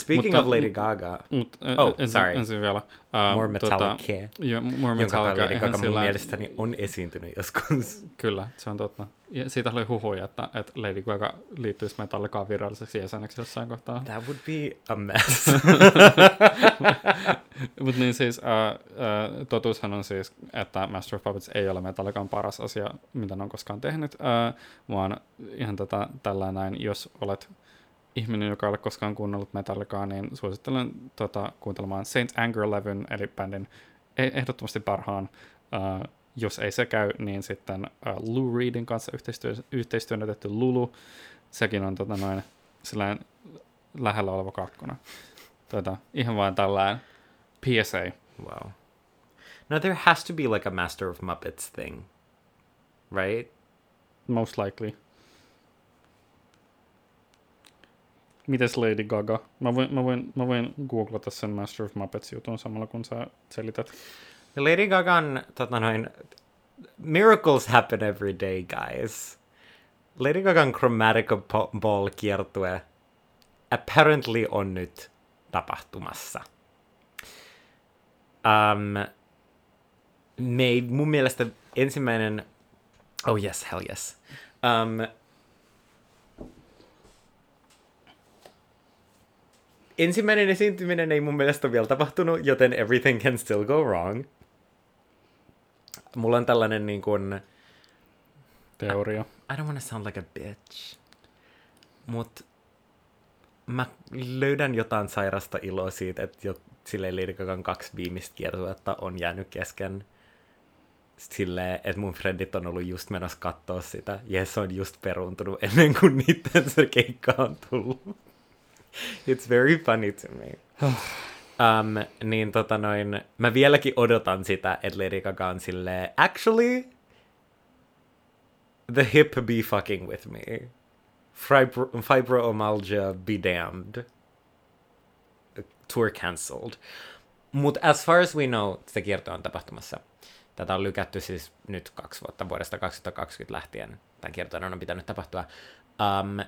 S1: Speaking
S2: Mutta-
S1: of Lady Gaga,
S2: Mut,
S1: Oh,
S2: ensin,
S1: sorry.
S2: ensin vielä. Uh,
S1: More Metallica,
S2: Joo, More Metallica.
S1: Lady Gaga
S2: sillä-
S1: mielestäni on esiintynyt joskus. [laughs]
S2: Kyllä, se on totta. Ja siitä oli huhuja, että, että Lady Gaga liittyisi Metallicaan viralliseksi jäseneksi jossain kohtaa.
S1: That would be a mess. [laughs]
S2: Mutta niin siis, äh, äh, totuushan on siis, että Master of Puppets ei ole Metallican paras asia, mitä ne on koskaan tehnyt, äh, vaan ihan tätä tällä näin, jos olet ihminen, joka ei ole koskaan kuunnellut Metallicaa, niin suosittelen tota, kuuntelemaan Saint Anger-levyn, eli bändin e- ehdottomasti parhaan. Äh, jos ei se käy, niin sitten äh, Lou Reedin kanssa yhteistyö, yhteistyön otettu Lulu. Sekin on tota, noin, sellainen lähellä oleva kakkona. Tota, ihan vain tällainen PSA.
S1: wow. No, there has to be like a Master of Muppets thing, right?
S2: Most likely. Mites Lady Gaga? Mä voin, mä voin, mä voin googlata sen Master of Muppets-jutun samalla kun sä selität.
S1: Lady Gagan, tota noin, miracles happen every day, guys. Lady Gagan Chromatica Ball kiertue apparently on nyt tapahtumassa. Um, me ei, mun mielestä ensimmäinen, oh yes, hell yes. Um, ensimmäinen esiintyminen ei mun mielestä ole vielä tapahtunut, joten everything can still go wrong. Mulla on tällainen niin kuin,
S2: Teoria.
S1: I don't want to sound like a bitch, mut mä löydän jotain sairasta iloa siitä, että jo, silleen Lady Gagan kaksi viimeistä kiertuetta on jäänyt kesken silleen, että mun friendit on ollut just menossa katsoa sitä, ja se on just peruuntunut ennen kuin niiden se keikka on tullut. [laughs] It's very funny to me. [sighs] um, niin tota noin, mä vieläkin odotan sitä, että Lady Gaga on silleen, actually, the hip be fucking with me. Fibro- fibromyalgia be damned. Tour cancelled. Mutta as far as we know, se kierto on tapahtumassa. Tätä on lykätty siis nyt kaksi vuotta, vuodesta 2020 lähtien. Tämän kiertoon on pitänyt tapahtua. Um,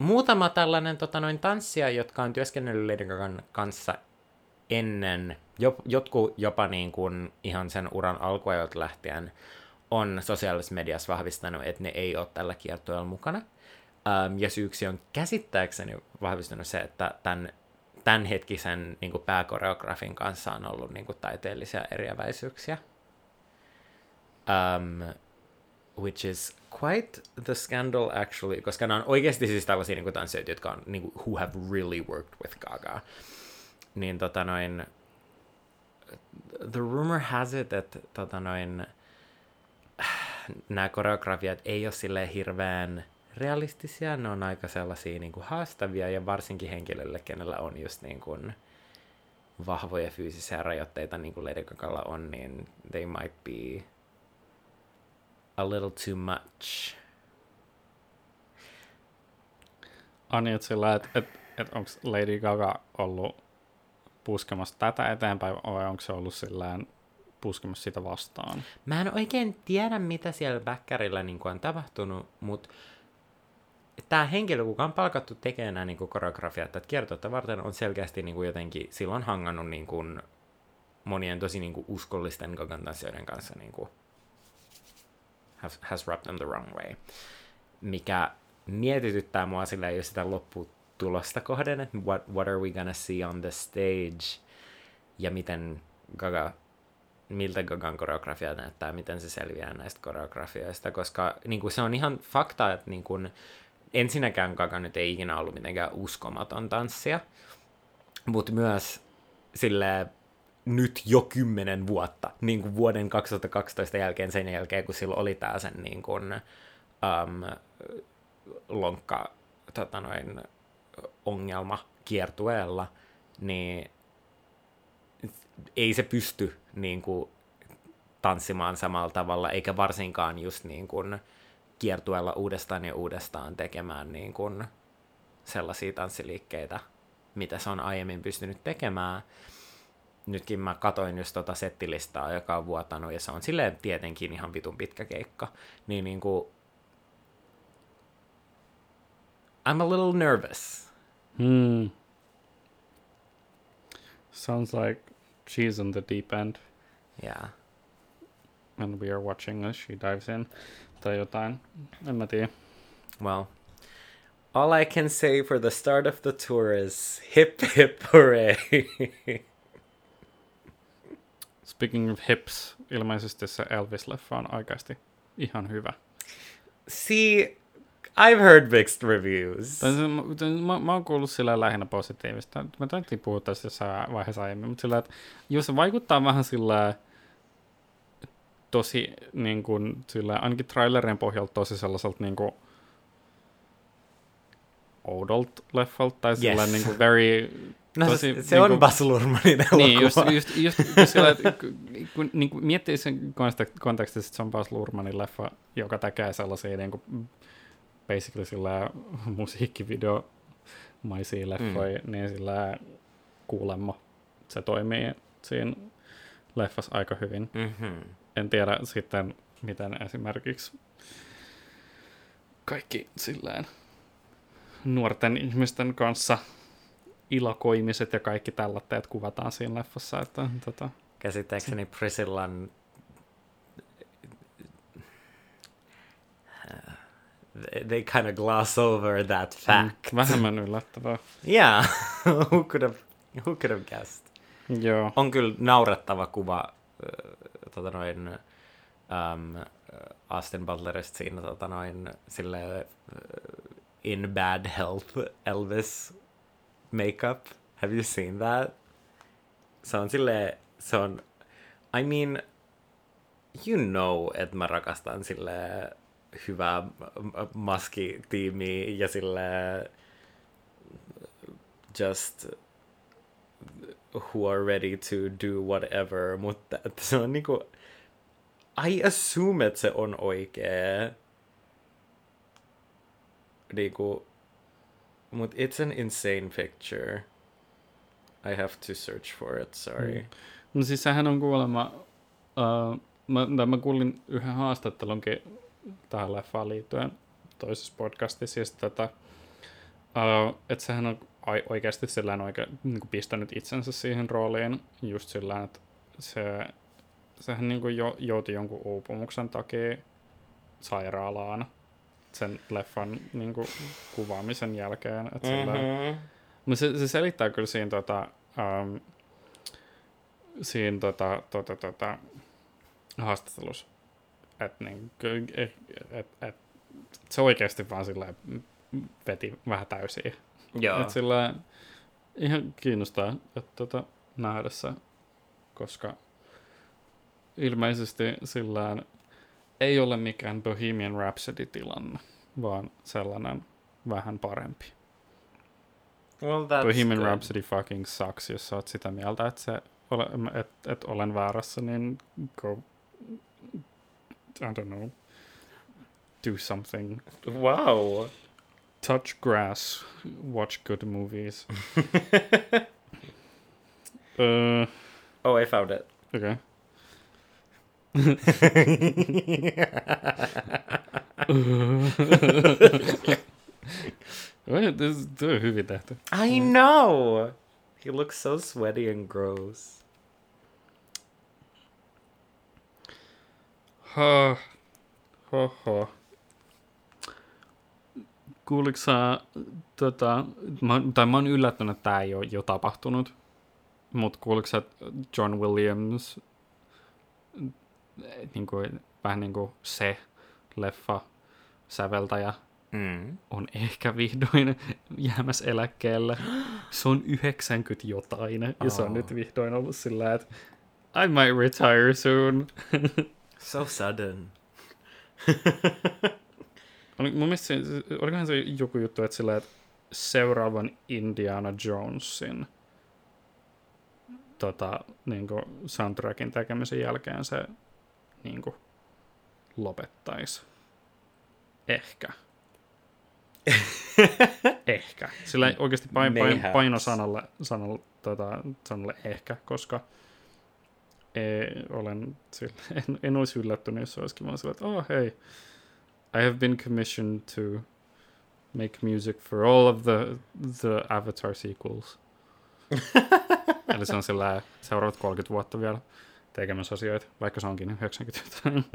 S1: muutama tällainen tota, noin tanssija, jotka on työskennellyt Lady Gagan kanssa ennen, jo, jotkut jopa niin kuin ihan sen uran alkuajoilta lähtien, on sosiaalisessa mediassa vahvistanut, että ne ei ole tällä kiertueella mukana. Um, ja syyksi on käsittääkseni vahvistunut se, että tämän tämänhetkisen niin kuin pääkoreografin kanssa on ollut niin kuin, taiteellisia eriäväisyyksiä. Um, which is quite the scandal actually, koska nämä on oikeasti siis tällaisia niin tanssijoita, jotka on, niin kuin, who have really worked with Gaga. Niin tota noin, the rumor has it, että tota noin, nämä koreografiat ei ole silleen hirveän realistisia, ne on aika sellaisia niin kuin haastavia ja varsinkin henkilölle, kenellä on just niin kuin vahvoja fyysisiä rajoitteita, niin kuin Lady Gagalla on, niin they might be a little too much.
S2: Ani, että sillä, että et, et onko Lady Gaga ollut puskemassa tätä eteenpäin vai onko se ollut sillään puskemassa sitä vastaan?
S1: Mä en oikein tiedä, mitä siellä backerilla niin on tapahtunut, mutta tämä henkilö, kuka on palkattu tekemään nämä niin koreografiat tätä kiertoutta varten, on selkeästi niin kuin jotenkin silloin hangannut niin kuin monien tosi niin kuin uskollisten Gagan tanssijoiden kanssa niin kuin has, has rubbed them the wrong way. Mikä mietityttää mua silleen, jos sitä lopputulosta kohden, että what, what are we gonna see on the stage, ja miten Gaga miltä Gagan koreografia näyttää, miten se selviää näistä koreografioista, koska niin kuin se on ihan fakta, että niin kuin, ensinnäkään Gaga nyt ei ikinä ollut mitenkään uskomaton tanssia, mutta myös sille nyt jo kymmenen vuotta, niin kuin vuoden 2012 jälkeen, sen jälkeen, kun sillä oli tämä sen niin kuin, um, lonkka tota noin, ongelma kiertueella, niin ei se pysty niin kuin, tanssimaan samalla tavalla, eikä varsinkaan just niin kuin, kiertueella uudestaan ja uudestaan tekemään niin kuin, sellaisia tanssiliikkeitä, mitä se on aiemmin pystynyt tekemään. Nytkin mä katoin just tota settilistaa, joka on vuotanut, ja se on silleen tietenkin ihan vitun pitkä keikka. Niin, niin kuin, I'm a little nervous.
S2: Hmm. Sounds like she's in the deep end
S1: Yeah.
S2: and we are watching as she dives in. Tai jotain. En mä tiedä.
S1: Well, all I can say for the start of the tour is hip hip hooray. [laughs]
S2: Speaking of hips, ilmeisesti se Elvis-leffa on oikeasti ihan hyvä.
S1: See, I've heard mixed reviews.
S2: Mä, tai mä, mä oon kuullut sillä lähinnä positiivista. Mä taidettiin puhua tästä jossain vaiheessa aiemmin, mutta sillä, että jos se vaikuttaa vähän sillä tosi, niin kuin, sillä, ainakin trailerien pohjalta tosi sellaiselta niin kuin, oudolta leffalta, tai sillä
S1: Yes.
S2: niin kuin very...
S1: No
S2: tosi,
S1: se, se
S2: niinku-
S1: on Baz Luhrmannin elokuva.
S2: Niin, just, just, just sillä, että kun, niin kuin miettii sen kontek- kontekstissa, että se on Baz Luhrmannin leffa, joka tekee sellaisia niin kuin, basically sillä musiikkivideomaisia leffoja, mm. niin sillä kuulemma se toimii siinä leffassa aika hyvin.
S1: Mm-hmm.
S2: En tiedä sitten, miten esimerkiksi kaikki silleen nuorten ihmisten kanssa ilakoimiset ja kaikki tällaitteet kuvataan siinä leffassa. Että, tota,
S1: Käsittääkseni Priscillan... uh, they- kind of gloss over that fact.
S2: Mm, vähemmän yllättävää.
S1: Yeah, [laughs] who could have, who could have guessed?
S2: Joo.
S1: On kyllä naurettava kuva äh, tota noin, ähm, Austin Butlerista siinä tota noin, sille, äh, in bad health Elvis makeup. Have you seen that? Se on sille, se on, I mean, you know, että mä rakastan sille hyvää maskitiimiä ja sille just who are ready to do whatever, mutta se on niinku, I assume, että se on oikee. Niinku, mut it's an insane picture. I have to search for it, sorry.
S2: Mm. No siis sehän on kuulemma, uh, mä, mä kuulin yhden haastattelunkin tähän leffaan liittyen toisessa podcastissa, ja sit tota, uh, että sehän on oikeasti sillä oikein niin pistänyt itsensä siihen rooliin just sillä että se, sehän niin kuin jo, joutui jonkun uupumuksen takia sairaalaan sen leffan niin kuin, kuvaamisen jälkeen. Että sillä,
S1: Mm-hmm.
S2: mutta se, se selittää kyllä siinä, tota, um, siinä tota, tota, tota, haastattelussa, että niin, et, et, et, se oikeasti vaan sillä veti vähän täysiä.
S1: Joo.
S2: Et sillä ihan kiinnostaa että tota, nähdä se, koska ilmeisesti sillä ei ole mikään Bohemian Rhapsody-tilanne, vaan sellainen vähän parempi.
S1: Well, that's
S2: Bohemian
S1: good.
S2: Rhapsody fucking sucks, jos sä oot sitä mieltä, että se ole, et, et olen väärässä, niin go, I don't know, do something.
S1: Wow.
S2: Touch grass, watch good movies. [laughs] uh,
S1: Oh, I found it.
S2: okay. This- Tuo on hyvin tehty.
S1: I know. He looks so sweaty and gross.
S2: Ha. Hoho. Kuuliko sä, tota, mä, tai mä oon yllättynyt, että tää ei ole jo tapahtunut, mutta kuuliko sä, John Williams, niin kuin, vähän niin kuin se leffa säveltäjä,
S1: Mm.
S2: on ehkä vihdoin jäämässä eläkkeelle. Se on 90 jotain, ja se on nyt vihdoin ollut sillä, että I might retire soon.
S1: So sudden.
S2: Oli, mun mielestä se- olikohan se joku juttu, että, sillä, että seuraavan Indiana Jonesin tota, niin kuin soundtrackin tekemisen jälkeen se niin kuin, lopettaisi. Ehkä. [laughs] ehkä. Sillä oikeasti pain, pain, paino sanalle, sanalle, tota, sanalle ehkä, koska ei, olen, sillä, [laughs] en, en olisi yllättynyt, jos olisikin vaan sillä, että oh hei, I have been commissioned to make music for all of the, the Avatar sequels. [laughs] Eli se on sillä seuraavat 30 vuotta vielä tekemässä asioita, vaikka se onkin 90.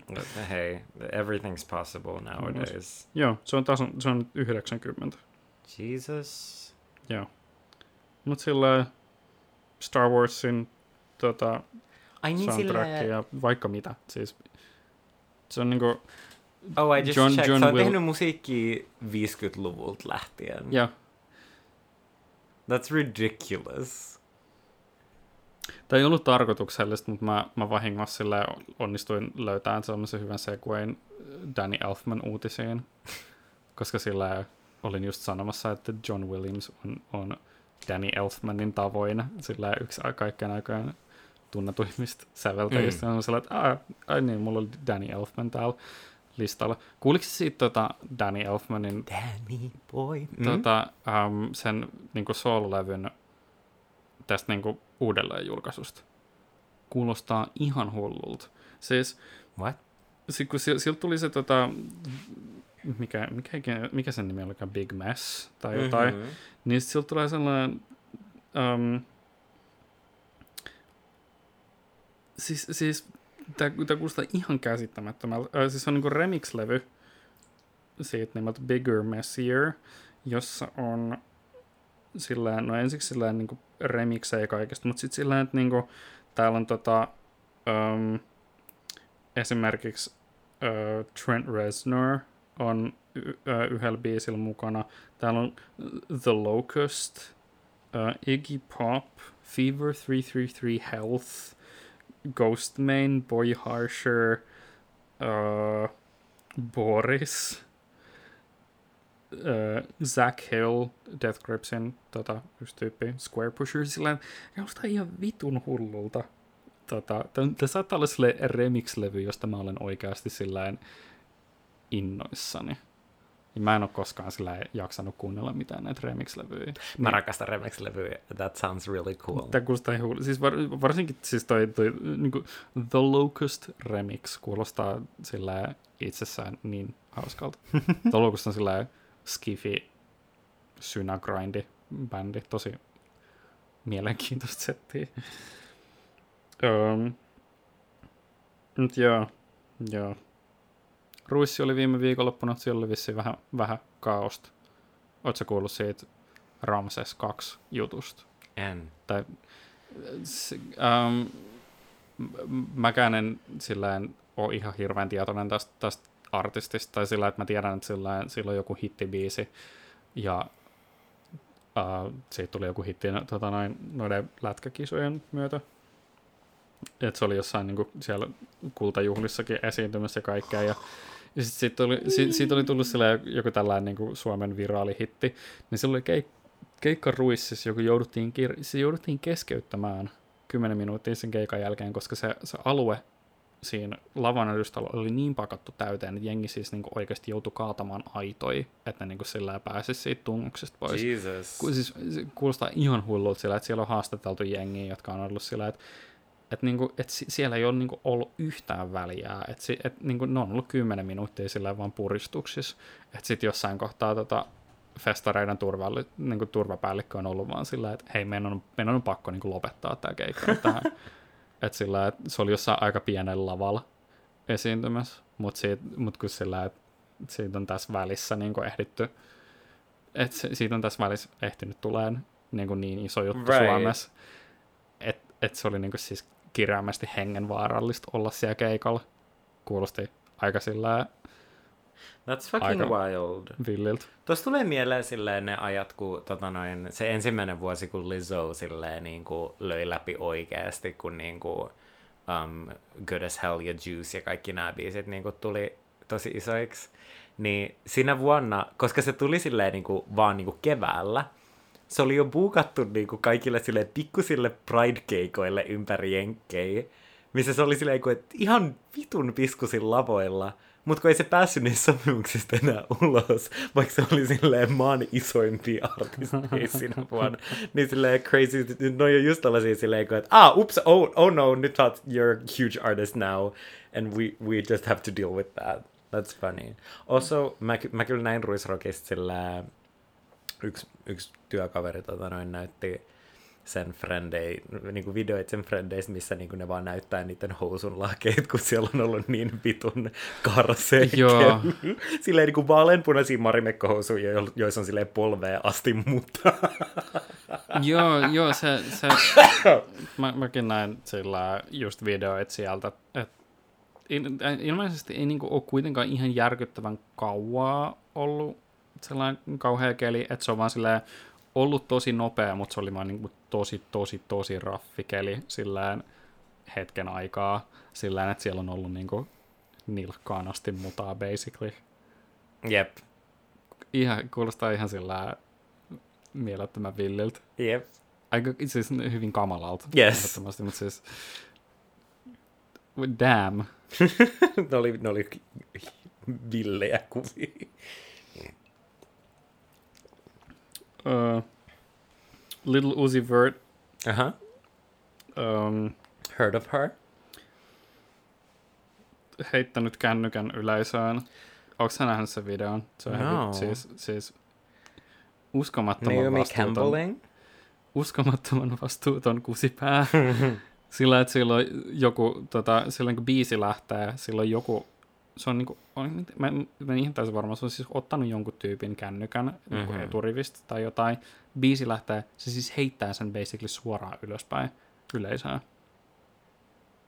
S2: [laughs]
S1: Hei, everything's possible nowadays.
S2: Joo, se on taas se on 90.
S1: Jesus.
S2: Joo. Mutta sillä Star Warsin tota,
S1: Ai niin
S2: soundtrack
S1: sillä...
S2: ja vaikka mitä. Siis, se on niinku,
S1: Oh, I just
S2: John-
S1: checked.
S2: John
S1: se on
S2: Will-
S1: tehnyt musiikkia 50-luvulta lähtien.
S2: ja
S1: That's ridiculous.
S2: Tämä ei ollut tarkoituksellista, mutta mä, mä vahingossa sillä onnistuin löytämään sellaisen hyvän segwayn Danny Elfman uutisiin, [laughs] koska sillä olin just sanomassa, että John Williams on, on Danny Elfmanin tavoin sillä yksi kaikkien aikojen tunnetuimmista säveltäjistä. Mm. Sellainen, että ai, ai niin, mulla oli Danny Elfman täällä listalla. Kuuliko siitä tota Danny Elfmanin
S1: Danny boy. Mm?
S2: tota, um, sen niin soololevyn tästä niin uudelleen julkaisusta. Kuulostaa ihan hullulta. Siis,
S1: What?
S2: si- kun sil- siltä tuli se, tota, mikä, mikä, mikä sen nimi olikaan, Big Mess tai jotain,
S1: Mhm.
S2: niin sit siltä tulee sellainen, um, siis, siis tämä kuulostaa ihan käsittämättömältä. Äh, siis se on niinku remix-levy siitä nimeltä Bigger Messier, jossa on sillä no ensiksi sillä niinku remiksejä kaikesta, mutta sitten sillä että niinku, täällä on tota, um, esimerkiksi uh, Trent Reznor on y- uh, yhdellä biisillä mukana. Täällä on The Locust, uh, Iggy Pop, Fever 333 Health, Ghostman, Boy Harsher, uh, Boris, uh, Zach Hill, Death Gripsin tota, yksi tyyppi, Square Pusher, sillä jostain ihan vitun hullulta. Tota, Tämä saattaa olla sille remix-levy, josta mä olen oikeasti silleen innoissani. Ja mä en ole koskaan sillä jaksanut kuunnella mitään näitä remix-levyjä.
S1: Mä rakastan remix-levyjä. That sounds really cool.
S2: Tämä kuulostaa ihan Siis var, varsinkin siis toi, toi niin kuin The Locust Remix kuulostaa sillä itsessään niin hauskalta. [laughs] The Locust on sillä skifi synagrindi bändi, tosi mielenkiintoista settiä. Um, nyt joo, joo. Ruissi oli viime viikonloppuna, siellä oli vissiin vähän, vähän kaaosta. Oletko kuullut siitä Ramses 2 jutusta?
S1: En.
S2: tai se, ähm, m- mäkään en silleen ole ihan hirveän tietoinen tästä, tästä artistista, tai sillä, että mä tiedän, että sillä, sillä on joku hittibiisi, ja äh, siitä tuli joku hitti tota, noin, noiden lätkäkisojen myötä. Että se oli jossain niin kuin, siellä kultajuhlissakin esiintymässä ja kaikkea, ja ja sit siitä, oli, si, siitä oli tullut sillä joku tällainen niin kuin Suomen viraalihitti, niin se oli keik, keikka Ruississa, joku jouduttiin, kir- se jouduttiin keskeyttämään 10 minuuttia sen keikan jälkeen, koska se, se alue siinä lavan edustalla oli niin pakattu täyteen, että jengi siis niinku oikeasti joutui kaatamaan aitoi, että ne niinku sillä pääsisi siitä tungoksesta pois.
S1: Jesus.
S2: Ku, siis, se kuulostaa ihan hullulta sillä, että siellä on haastateltu jengiä, jotka on ollut sillä, että että niinku, et si- siellä ei ole niinku ollut yhtään väliä, että si- et niinku, ne on ollut 10 minuuttia sillä vaan puristuksissa, että sitten jossain kohtaa tota, festareiden turvalli, niinku, turvapäällikkö on ollut vaan sillä, että hei, meidän on, meidän on pakko niinku, lopettaa tämä keikka tähän. [laughs] että sillä, että se oli jossain aika pienellä lavalla esiintymässä, mutta mut kun sillä, että siitä on tässä välissä niinku, ehditty, että siitä on tässä välissä ehtinyt tulemaan niin, kuin niin iso juttu
S1: Right.
S2: right. Suomessa, että et se oli niin kuin siis kirjaimesti hengenvaarallista olla siellä keikalla. Kuulosti aika sillä
S1: That's fucking
S2: Aika-
S1: wild.
S2: villiltä.
S1: Tuossa tulee mieleen silleen ne ajat, kun tota noin, se ensimmäinen vuosi, kun Lizzo silleen niin kuin löi läpi oikeasti, kun niin kuin, um, Good as Hell ja Juice ja kaikki nämä biisit niin kuin tuli tosi isoiksi. Niin siinä vuonna, koska se tuli silleen niin kuin, vaan niin kuin keväällä, se oli jo buukattu niin kuin kaikille silleen pikkusille Pride-keikoille ympäri Jenkkejä, missä se oli silleen, kuin, että ihan vitun piskusin lavoilla, mutta kun ei se päässyt niistä sopimuksista enää ulos, vaikka se oli silleen maan isoimpia artisteja siinä vuonna, niin silleen crazy, no on just tällaisia silleen, että ah, ups, oh, oh no, nyt oot, you're a huge artist now, and we, we just have to deal with that. That's funny. Also, mä, mä kyllä näin Ruisrockista sillä yksi, yksi työkaveri tota noin, näytti sen frendei, niin kuin videoit sen frendeistä, missä niin kuin ne vaan näyttää niiden housun lakeet, kun siellä on ollut niin vitun karseja.
S2: Joo.
S1: silleen niin kuin vaaleanpunaisia marimekkohousuja, jo- joissa on silleen polvea asti, mutta...
S2: joo, joo, se, se [coughs] mä, mäkin näin sillä just videoit sieltä, että il, ilmeisesti ei niinku ole kuitenkaan ihan järkyttävän kauaa ollut sellainen kauhea keli, että se on vaan silleen ollut tosi nopea, mutta se oli vaan niinku tosi, tosi, tosi raffi keli sillään hetken aikaa, sillään, että siellä on ollut niinku nilkkaan asti mutaa basically.
S1: Jep,
S2: Ihan, kuulostaa ihan sillä mielettömän villiltä.
S1: jep.
S2: Aika siis hyvin kamalalta.
S1: Yes.
S2: Mutta siis... Damn. [laughs]
S1: ne, oli, ne oli villejä kuvia.
S2: Uh, Little Uzi Vert.
S1: Aha.
S2: Um,
S1: Heard of her?
S2: heittänyt kännykän yleisöön. Onko sä nähnyt sen videon? Se on
S1: No.
S2: no. siis, siis uskomattoman
S1: Naomi
S2: vastuuton,
S1: Campbelling?
S2: uskomattoman vastuuton kusipää. [laughs] Sillä, että silloin joku, tota, silloin kun biisi lähtee, silloin joku, se on niinku, on, mä, mä en ihmettäisi varmaan, se on siis ottanut jonkun tyypin kännykän mm-hmm.
S1: Mhm.
S2: eturivistä tai jotain. Biisi lähtee, se siis heittää sen basically suoraan ylöspäin yleisöön.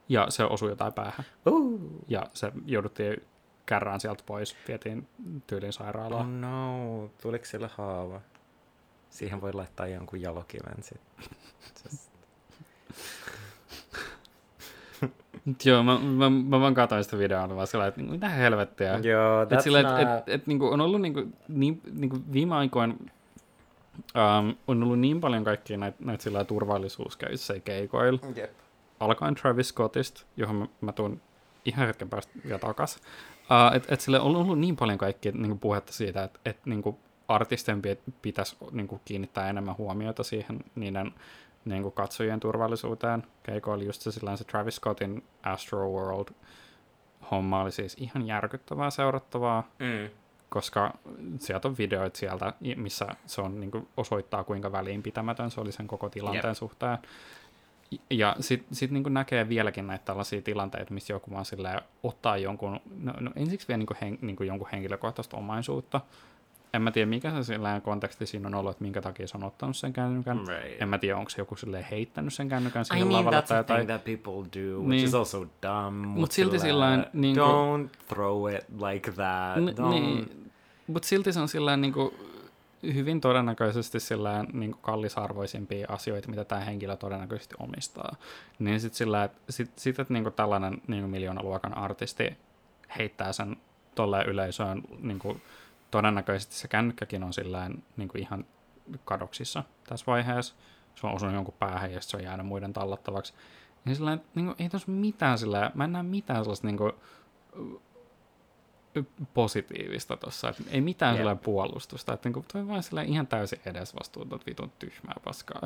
S2: Ja se osui jotain päähän.
S1: Uh.
S2: Ja se jouduttiin kärrään sieltä pois, vietiin tyylin
S1: Oh
S2: sairaalaan.
S1: no, tuliko sille haava? Siihen voi laittaa jonkun jalokiven sitten. [laughs]
S2: Joo, mä, mä, mä vaan katsoin sitä videoa, vaan sillä että mitä helvettiä.
S1: Joo,
S2: Et
S1: that's
S2: sillä,
S1: not...
S2: et, et, et, niinku, on ollut niinku, niin, niinku viime aikoina um, on ollut niin paljon kaikkia näitä näit sillä turvallisuuskäyssä keikoilla.
S1: Jep.
S2: Alkaen Travis Scottista, johon mä, mä tuun ihan hetken päästä vielä takas. Uh, et, et sillä on ollut niin paljon kaikkia niinku, puhetta siitä, että et, niinku, artistien pi- pitäisi niinku, kiinnittää enemmän huomiota siihen niiden niinku, katsojien turvallisuuteen. Keikoilla just se, se Travis Scottin Astro World homma oli siis ihan järkyttävää seurattavaa
S1: Mm.
S2: koska sieltä on videoita sieltä, missä se on, niin kuin, osoittaa, kuinka väliinpitämätön se oli sen koko tilanteen
S1: Jep.
S2: suhteen. Ja sitten sit niin näkee vieläkin näitä tällaisia tilanteita, missä joku vaan silleen ottaa jonkun, no, no ensiksi vielä niin kuin hen, niin kuin jonkun henkilökohtaista omaisuutta. En mä tiedä, mikä se silleen konteksti siinä on ollut, että minkä takia se on ottanut sen kännykän.
S1: Right.
S2: En mä tiedä, onko se joku silleen heittänyt sen kännykän
S1: I
S2: siihen
S1: mean,
S2: lavalle
S1: that's
S2: tai jotain.
S1: thing that people do, which
S2: Niin.
S1: is also dumb.
S2: Mut silti
S1: sillä-
S2: sillain niinku-
S1: Don't throw it like that.
S2: N-
S1: Don't...
S2: niin, mutta silti se on sillä niin kuin, hyvin todennäköisesti sillä niin kuin kallisarvoisimpia asioita, mitä tämä henkilö todennäköisesti omistaa. Niin sitten sillä, että sit, sit, että niin kuin tällainen niin kuin miljoonaluokan artisti heittää sen tolleen yleisöön, niin kuin, todennäköisesti se kännykkäkin on sillä niin kuin ihan kadoksissa tässä vaiheessa. Se on osunut jonkun päähän ja se on jäänyt muiden tallattavaksi. Niin sillä niin kuin, ei tuossa mitään sillä, mä en näe mitään sellaista niin kuin, positiivista että ei mitään
S1: Jep.
S2: sellainen puolustusta, että niinku, toi on vaan sillä ihan täysin edesvastuuta vitun tyhmää paskaa.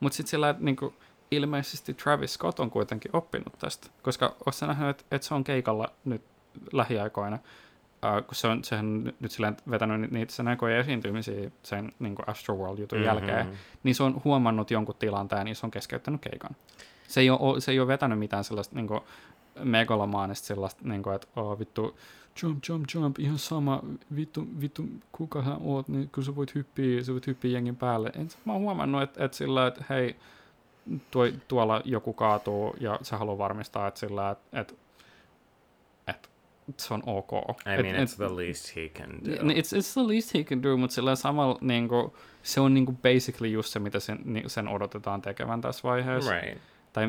S2: Mutta sitten sillä, niinku, ilmeisesti Travis Scott on kuitenkin oppinut tästä, koska ootko nähnyt, että et se on keikalla nyt lähiaikoina, kun se on, sehän on nyt silleen vetänyt ni- niitä sen aikoja esiintymisiä sen niin Astroworld-jutun mm-hmm. jälkeen, niin se on huomannut jonkun tilanteen, niin se on keskeyttänyt keikan. Se ei ole, se ei ole vetänyt mitään sellaista niin kuin, megalomaanista sellaista, niin kuin, että oh, vittu, jump, jump, jump, ihan sama, vittu, vittu, kuka hän oot, niin kun sä voit hyppiä, sä voit hyppiä jengin päälle. En, mä oon huomannut, että, että sillä, että hei, tuo, tuolla joku kaatuu ja se haluaa varmistaa, että sillä, että, että, että se on ok.
S1: I mean,
S2: et,
S1: it's the least he can do.
S2: N- It's, it's the least he can do, mutta sillä samalla niin kuin, se on niin kuin basically just se, mitä sen, sen odotetaan tekevän tässä vaiheessa.
S1: Right.
S2: Tai,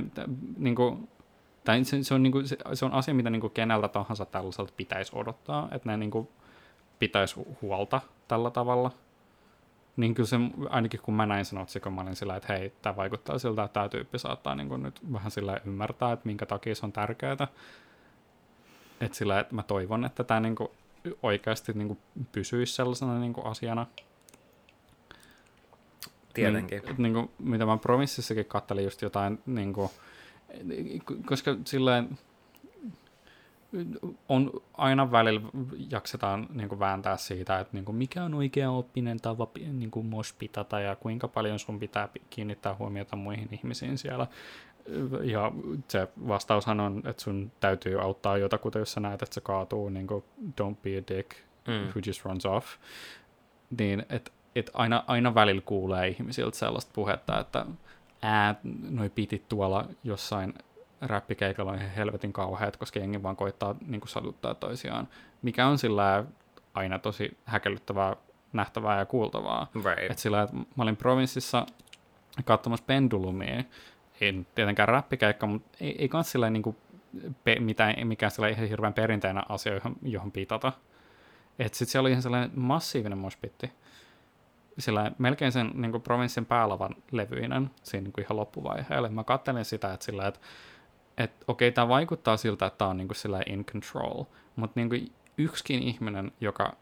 S2: niin kuin, tai se, se, on, niin kuin, se, se on asia, mitä niin kuin keneltä tahansa tällaiselta pitäisi odottaa, että ne niin kuin, pitäisi hu- huolta tällä tavalla. Niin kyllä se, ainakin kun mä näin sen otsikon, mä olin sillä, että hei, tämä vaikuttaa siltä, että tämä tyyppi saattaa niin kuin nyt vähän sillä ymmärtää, että minkä takia se on tärkeää. Että sillä, että mä toivon, että tämä niin kuin oikeasti niin kuin pysyisi sellaisena niin kuin asiana.
S1: Tietenkin.
S2: Niin, niin kuin, mitä mä Promississakin kattelin just jotain, niin kuin, koska silleen, on aina välillä jaksetaan niin kuin vääntää siitä, että niin kuin mikä on oikea oppinen tapa niin kuin moshpitata ja kuinka paljon sun pitää kiinnittää huomiota muihin ihmisiin siellä. Ja se vastaushan on, että sun täytyy auttaa jotakuta, jos sä näet, että se kaatuu, niin kuin don't be a dick mm. who just runs off. Niin, että et aina, aina välillä kuulee ihmisiltä sellaista puhetta, että ää, noi pitit tuolla jossain räppikeikalla on ihan helvetin kauheat, koska jengi vaan koittaa niin kuin saduttaa toisiaan, mikä on sillä aina tosi häkellyttävää nähtävää ja kuultavaa.
S1: Right.
S2: Et sillä, että mä olin provinssissa katsomassa pendulumia, ei tietenkään räppikeikka, mutta ei, ei kans sillä niin kuin, pe, mitään, mikään sillä ihan hirveän perinteinen asia, johon, johon pitata. Että sitten siellä oli ihan sellainen massiivinen mospitti. Sillä melkein sen niin kuin provinssin päälavan levyinen siinä niin kuin ihan loppuvaiheelle. Mä kattelin sitä, että sillä, että että okei, tämä vaikuttaa siltä, että tämä on niinku sillä in control, mutta niinku yksikin ihminen, joka,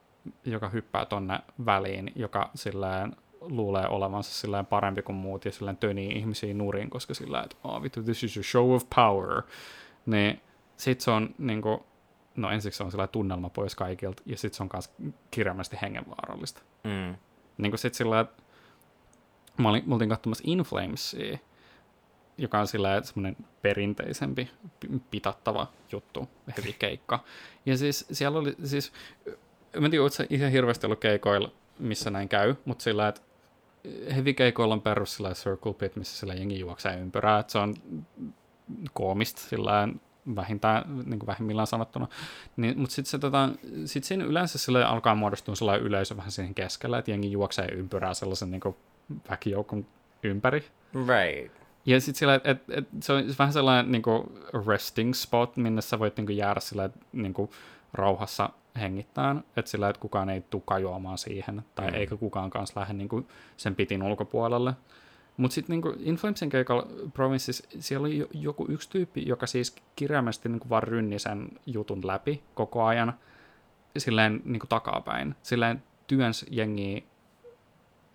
S2: joka hyppää tonne väliin, joka sillä luulee olevansa sillä parempi kuin muut ja sillä tönii ihmisiä nurin, koska sillä että oh, vittu, this is a show of power, niin sit se on niinku, no ensiksi se on sillä tunnelma pois kaikilta, ja sit se on myös kirjaimellisesti hengenvaarallista.
S1: Mm.
S2: Niin kuin sit sillä, että mä olin, mä olin katsomassa In Flamesia, joka on sillä semmoinen perinteisempi, pitattava juttu, heavy keikka. Ja siis siellä oli, siis, mä en tiedä, ihan hirveästi ollut keikoilla, missä näin käy, mutta sillä, että heavy keikoilla on perus sillä circle pit, missä sillä jengi juoksee ympyrää, että se on koomista sillä vähintään, niin kuin vähimmillään sanottuna. Niin, mutta sitten se, tota, sit siinä yleensä sille alkaa muodostua sellainen yleisö vähän siihen keskellä, että jengi juoksee ympyrää sellaisen niin kuin väkijoukon ympäri.
S1: Right.
S2: Ja sitten sillä, että et, et, se on vähän sellainen niin kuin resting spot, minne sä voit niin kuin jäädä sillä niin kuin rauhassa hengittään, että sillä, että kukaan ei tule kajoamaan siihen, tai mm. eikä kukaan kanssa lähde niin kuin sen pitin ulkopuolelle. Mutta sitten niin Inflamesin keikalla Provinces, siellä oli joku yksi tyyppi, joka siis kirjaimellisesti niin vaan rynni sen jutun läpi koko ajan, silleen niin kuin takapäin. Silleen työns jengiä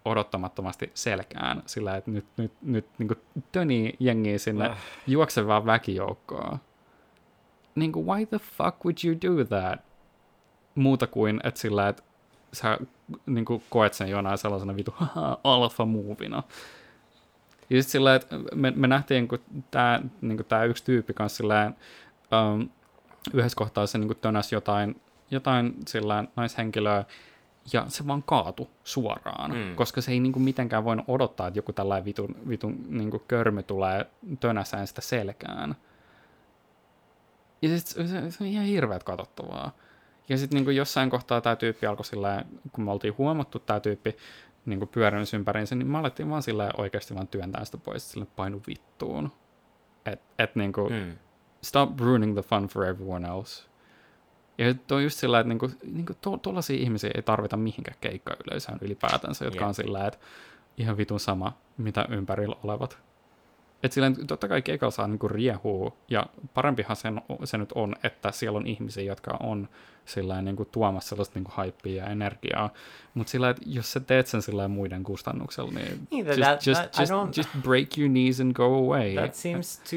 S2: odottamattomasti selkään, sillä että nyt, nyt, nyt niin tönii jengiä sinne uh. juoksevaa väkijoukkoa. Niin kuin, why the fuck would you do that? Muuta kuin, että sillä, että sä niin kuin, koet sen jonain sellaisena vitu alfa muuvina. Ja sitten sillä, että me, me nähtiin, kun tämä niin tää yksi tyyppi kanssa sillä, um, yhdessä kohtaa se niin tönäs jotain, jotain sillä naishenkilöä, ja se vaan kaatu suoraan, mm. koska se ei niinku mitenkään voinut odottaa, että joku tällainen vitun, vitun niinku körmy tulee tönäsään sitä selkään. Ja sit se, se on ihan hirveät katsottavaa. Ja sitten niinku jossain kohtaa tämä tyyppi alkoi sillä kun me oltiin huomattu tämä tyyppi niinku pyörinyt ympäriinsä, niin me alettiin vaan sillä oikeasti vaan työntää sitä pois, sille painu vittuun. Että et niinku, mm. stop ruining the fun for everyone else. Ja tuo on just sillä, että niinku, niinku tuollaisia to, ihmisiä ei tarvita mihinkään keikkayleisöön ylipäätänsä, jotka yeah. on sillä, että ihan vitun sama, mitä ympärillä olevat. Että sillä totta kai keikalla saa niinku riehua, ja parempihan se, se nyt on, että siellä on ihmisiä, jotka on sillä niinku tuomassa sellaista niinku hypeä ja energiaa. Mutta sillä että jos sä teet sen sillä muiden kustannuksella, niin
S1: Neither
S2: just,
S1: that,
S2: just,
S1: that,
S2: just, just break your knees and go away.
S1: That seems to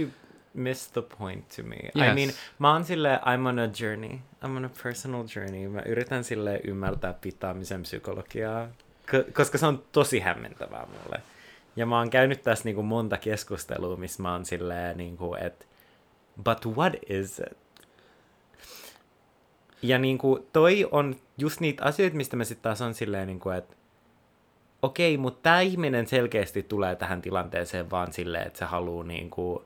S1: miss the point to me. Yes. I mean, mä oon sille, I'm on a journey. I'm on a personal journey. Mä yritän sille ymmärtää pitämisen psykologiaa, koska se on tosi hämmentävää mulle. Ja mä oon käynyt tässä niinku monta keskustelua, missä mä oon silleen, niinku, että but what is it? Ja niinku, toi on just niitä asioita, mistä mä sitten taas on silleen, niinku, että okei, mutta tämä ihminen selkeästi tulee tähän tilanteeseen vaan silleen, että se haluaa niinku,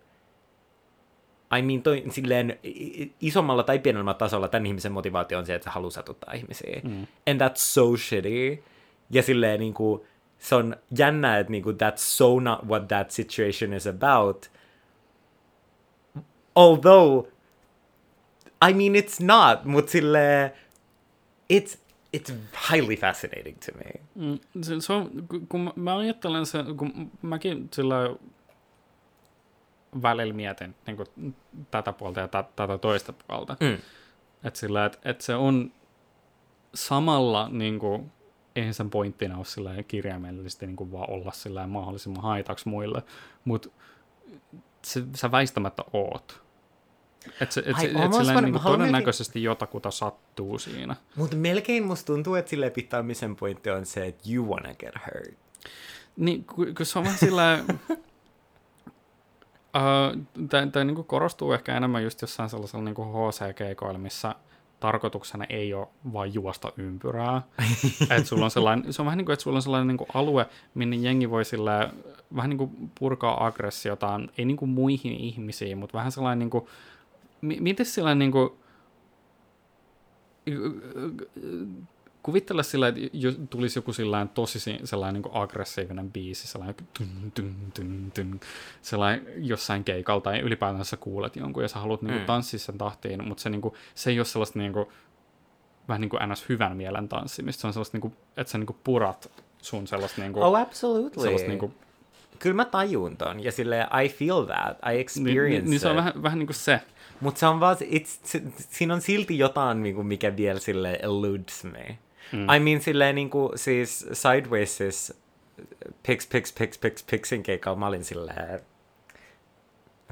S1: I mean, toi, silleen isommalla tai pienellä tasolla tämän ihmisen motivaatio on se, että se haluaa satuttaa ihmisiä. Mm. And that's so shitty. Ja silleen niin kuin, se on jännä, että niin kuin, that's so not what that situation is about. Although, I mean, it's not, mutta silleen, it's, it's highly fascinating to me.
S2: Mm, se, se on, kun mä ajattelen sen, kun mäkin sillä välillä mietin niin kuin, tätä puolta ja t- tätä toista puolta. Mm. Että sillä, et, et se on samalla, niin kuin, eihän sen pointtina ole sillä kirjaimellisesti niin kuin vaan olla sillä mahdollisimman haitaksi muille, mutta sä väistämättä oot. Että se, et,
S1: Ai,
S2: se, et
S1: wanna-
S2: niin todennäköisesti jotakuta sattuu siinä.
S1: Mutta melkein musta tuntuu, että sille pitämisen pointti on se, että you wanna get hurt.
S2: Niin, kun, kun se on vähän sillä... [laughs] Uh, Tämä niinku korostuu ehkä enemmän just jossain sellaisella niinku HC-keikoilla, missä tarkoituksena ei ole vain juosta ympyrää. [laughs] et sulla on sellainen, se on vähän niin kuin, että sulla on sellainen niin kuin alue, minne jengi voi sillä, vähän niin kuin purkaa aggressiotaan, ei niin kuin muihin ihmisiin, mutta vähän sellainen, niin kuin, mi- miten sellainen niin kuin, kuvittele sillä, että jos tulisi joku sellainen tosi si- sellainen niin aggressiivinen biisi, sellainen tyn, tyn, tyn, tyn, sellainen jossain keikalla tai ylipäätään sä kuulet jonkun ja sä haluat niin kuin,
S1: Mm.
S2: tanssia sen tahtiin, mutta se, niin kuin, se ei ole sellaista niin kuin, vähän niin kuin ns. hyvän mielen tanssimista, se on sellaista, niin kuin, että sä niin kuin purat sun sellaista, niin kuin,
S1: Oh, absolutely.
S2: sellaista niin kuin,
S1: Kyllä mä tajun ton, ja sille I feel that, I
S2: niin,
S1: experience
S2: niin, niin se on vähän, vähän niin kuin se.
S1: Mutta se on vaan, it's, se, siinä on silti jotain, niinku, mikä vielä sille eludes me. Mm. I mean, silleen niinku, siis Sidewaysissa Pix, Pix, Pix, Pix, Pixin keikalla mä olin silleen,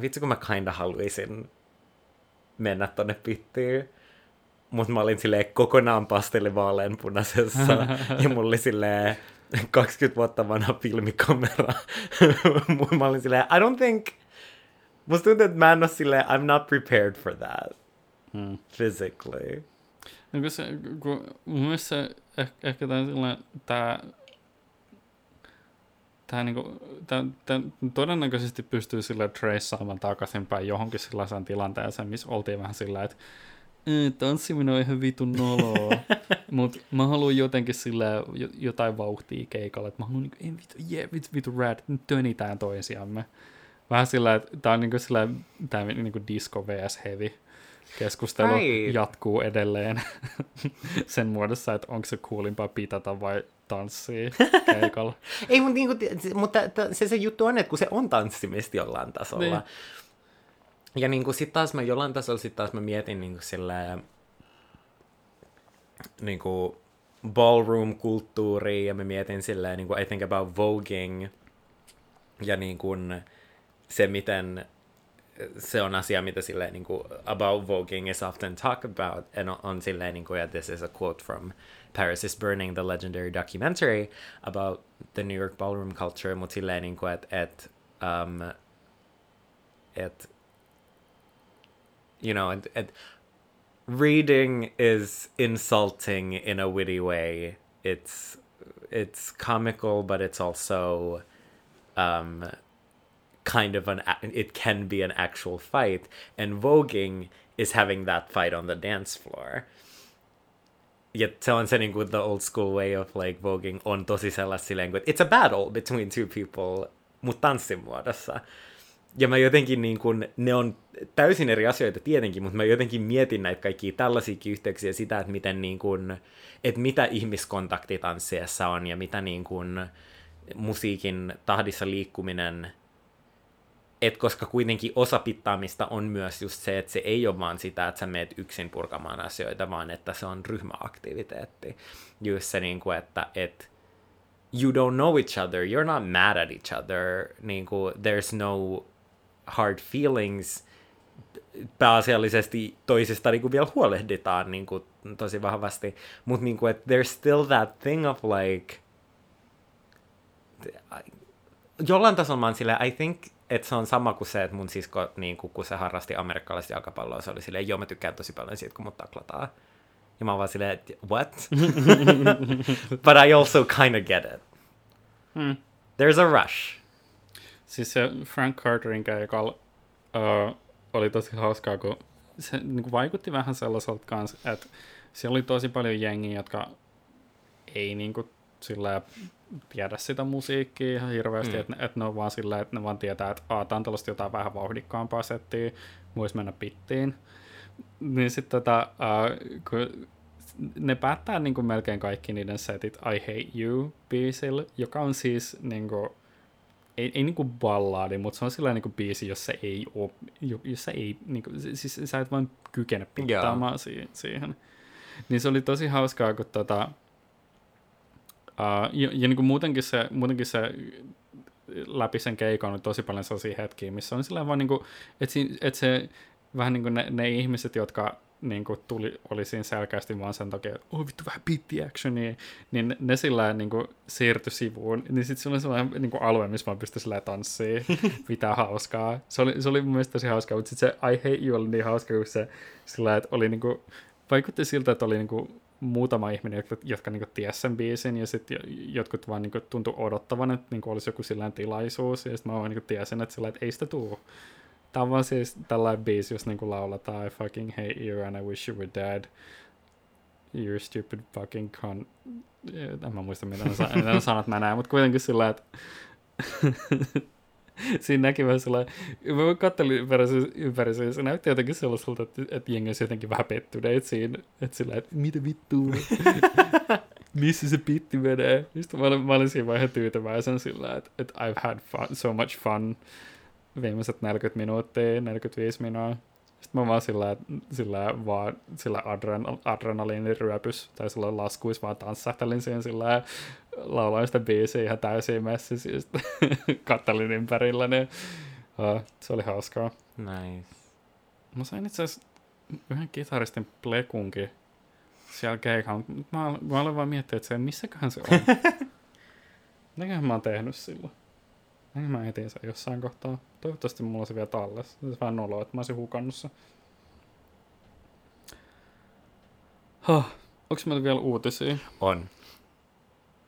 S1: vitsi kun mä kinda haluaisin mennä tonne pittiin. Mutta mä olin silleen kokonaan pastellivaaleanpunaisessa [laughs] ja mulla oli silleen 20 vuotta vanha filmikamera. [laughs] mä olin silleen, I don't think, musta tuntuu, että mä en ole silleen, I'm not prepared for that
S2: Hmm.
S1: physically.
S2: Kun se, kun mun mielestä se, ehkä, ehkä tämä, tämä, tämä, niinku, tämä, tämä todennäköisesti pystyy sille treissaamaan takaisinpäin johonkin sellaiseen tilanteeseen, missä oltiin vähän sillä, että "Ee, tanssiminen on ihan vitun noloa, [laughs] mutta mä haluan jotenkin sillä jo- jotain vauhtia keikalla, että mä haluan niinku, ei vitu, jee, vitu, vitu rad, nyt tönitään toisiamme. Vähän sillä, että tää on niinku sillä, tää niinku disco vs heavy keskustelu
S1: Ai.
S2: jatkuu edelleen [laughs] sen muodossa, että onko se kuulimpaa pitata vai tanssia [laughs] keikalla.
S1: Ei, mutta, niinku, mutta t- se, se juttu on, että kun se on tanssimista jollain tasolla.
S2: Niin.
S1: Ja niinku sit taas mä jollain tasolla sit taas mä mietin niinku sillä niinku ballroom-kulttuuria ja mä mietin silleen niinku I think about voguing ja niinku se miten se on asia, mitä silleen niin kuin, about voguing is often talked about, and on, on silleen niin kuin, this is a quote from Paris is Burning, the legendary documentary about the New York ballroom culture, mutta silleen niin kuin, että et, um, et, you know, et, et, reading is insulting in a witty way. It's it's comical, but it's also um, kind of an it can be an actual fight and voguing is having that fight on the dance floor Yet on se niin kuin the old school way of like voguing on tosi sellaista silleen, kuin, it's a battle between two people, mutta tanssin muodossa. Ja mä jotenkin niin kuin, ne on täysin eri asioita tietenkin, mutta mä jotenkin mietin näitä kaikkia tällaisiakin yhteyksiä sitä, että miten niin kuin, että mitä ihmiskontakti tanssiessa on ja mitä niin kuin musiikin tahdissa liikkuminen et koska kuitenkin osa pittaamista on myös just se, että se ei ole vaan sitä, että sä meet yksin purkamaan asioita, vaan että se on ryhmäaktiviteetti. Just se, niin kuin, että et, you don't know each other, you're not mad at each other, niin kuin, there's no hard feelings, pääasiallisesti toisista niin kuin vielä huolehditaan niin kuin, tosi vahvasti, mutta niin kuin, there's still that thing of like, jollain tasolla mä oon silleen, I think että se on sama kuin se, että mun sisko, niin kuin, kun se harrasti amerikkalaista jalkapalloa, se oli silleen, joo mä tykkään tosi paljon siitä, kun mut taklataan. Ja mä oon vaan silleen, että what? [laughs] But I also kind of get it.
S2: Hmm.
S1: There's a rush.
S2: Siis se Frank Carterin keikalla uh, oli tosi hauskaa, kun se niin kuin vaikutti vähän sellaiselta kanssa, että siellä oli tosi paljon jengiä, jotka ei niin kuin, sillä tiedä sitä musiikkia ihan hirveästi,
S1: Mm.
S2: että, että ne on vaan sillä, että ne vaan tietää, että Aa, tää on tällaista jotain vähän vauhdikkaampaa settiä, voisi mennä pittiin. Niin sitten tota, kun ne päättää niin kuin melkein kaikki niiden setit I Hate You biisillä, joka on siis niin kuin, ei, ei niinku ballaadi, mutta se on sellainen niinku biisi, jos se ei ole, jos se ei, niinku, siis sä et vain kykene pittaamaan si- siihen. Niin se oli tosi hauskaa, kun tota, uh, ja, ja niinku muutenkin se, muutenkin se läpi sen keikan on tosi paljon sellaisia hetkiä, missä on sillä vaan niinku, että et se vähän niin kuin ne, ne ihmiset, jotka niin kuin tuli, oli siinä selkeästi vaan sen takia, että oh vittu vähän pitti actionia, niin ne sillä niin kuin siirtyi sivuun, niin sitten se oli sellainen niin kuin alue, missä vaan pystyi sillä tanssiin, [laughs] mitä hauskaa. Se oli, se oli mun mielestä tosi hauskaa, mutta sitten se I Hate You oli niin hauska, kun se sillä, että oli niin kuin, vaikutti siltä, että oli niin kuin muutama ihminen, jotka, jotka niin tiesi sen biisin, ja sitten jotkut vaan niin tuntui odottavan, että niin olisi joku sillä tilaisuus, ja sitten mä vaan niin tiesin, että, sillä, että ei sitä tule. Tämä on vaan siis tällainen biisi, jos niin lauletaan I fucking hate you and I wish you were dead. You're stupid fucking con... En mä muista, mitä ne [laughs] sanat mä näen, mutta kuitenkin sillä, että [laughs] [laughs] siinä näki vähän sellainen, mä katselin ympäri, se näytti jotenkin sellaiselta, että, että jengi olisi jotenkin vähän pettyneet siinä, että sillä että mitä vittua, [laughs] missä se pitti menee. Sitten mä olin, mä olin siinä vähän tyytyväisen sillä, että, että I've had fun, so much fun viimeiset 40 minuuttia, 45 minuuttia. Sitten mä vaan sillä, sillä, vaan, sillä adren, adrenaliiniryöpys tai sillä laskuis vaan tanssahtelin siihen sillä lauloin sitä biisiä ihan täysin messissä sitten [laughs] kattelin ympärillä, niin uh, se oli hauskaa.
S1: Nice.
S2: Mä sain itse asiassa yhden kitaristin plekunkin siellä keikalla, mutta mä, mä olen vaan miettinyt, että se, missäköhän se on. [laughs] Mitäköhän mä oon tehnyt silloin? Näin mä etin sen jossain kohtaa. Toivottavasti mulla on se vielä tallessa. Se on vähän noloa, että mä olisin hukannut sen. Huh. Onko meillä vielä uutisia?
S1: On.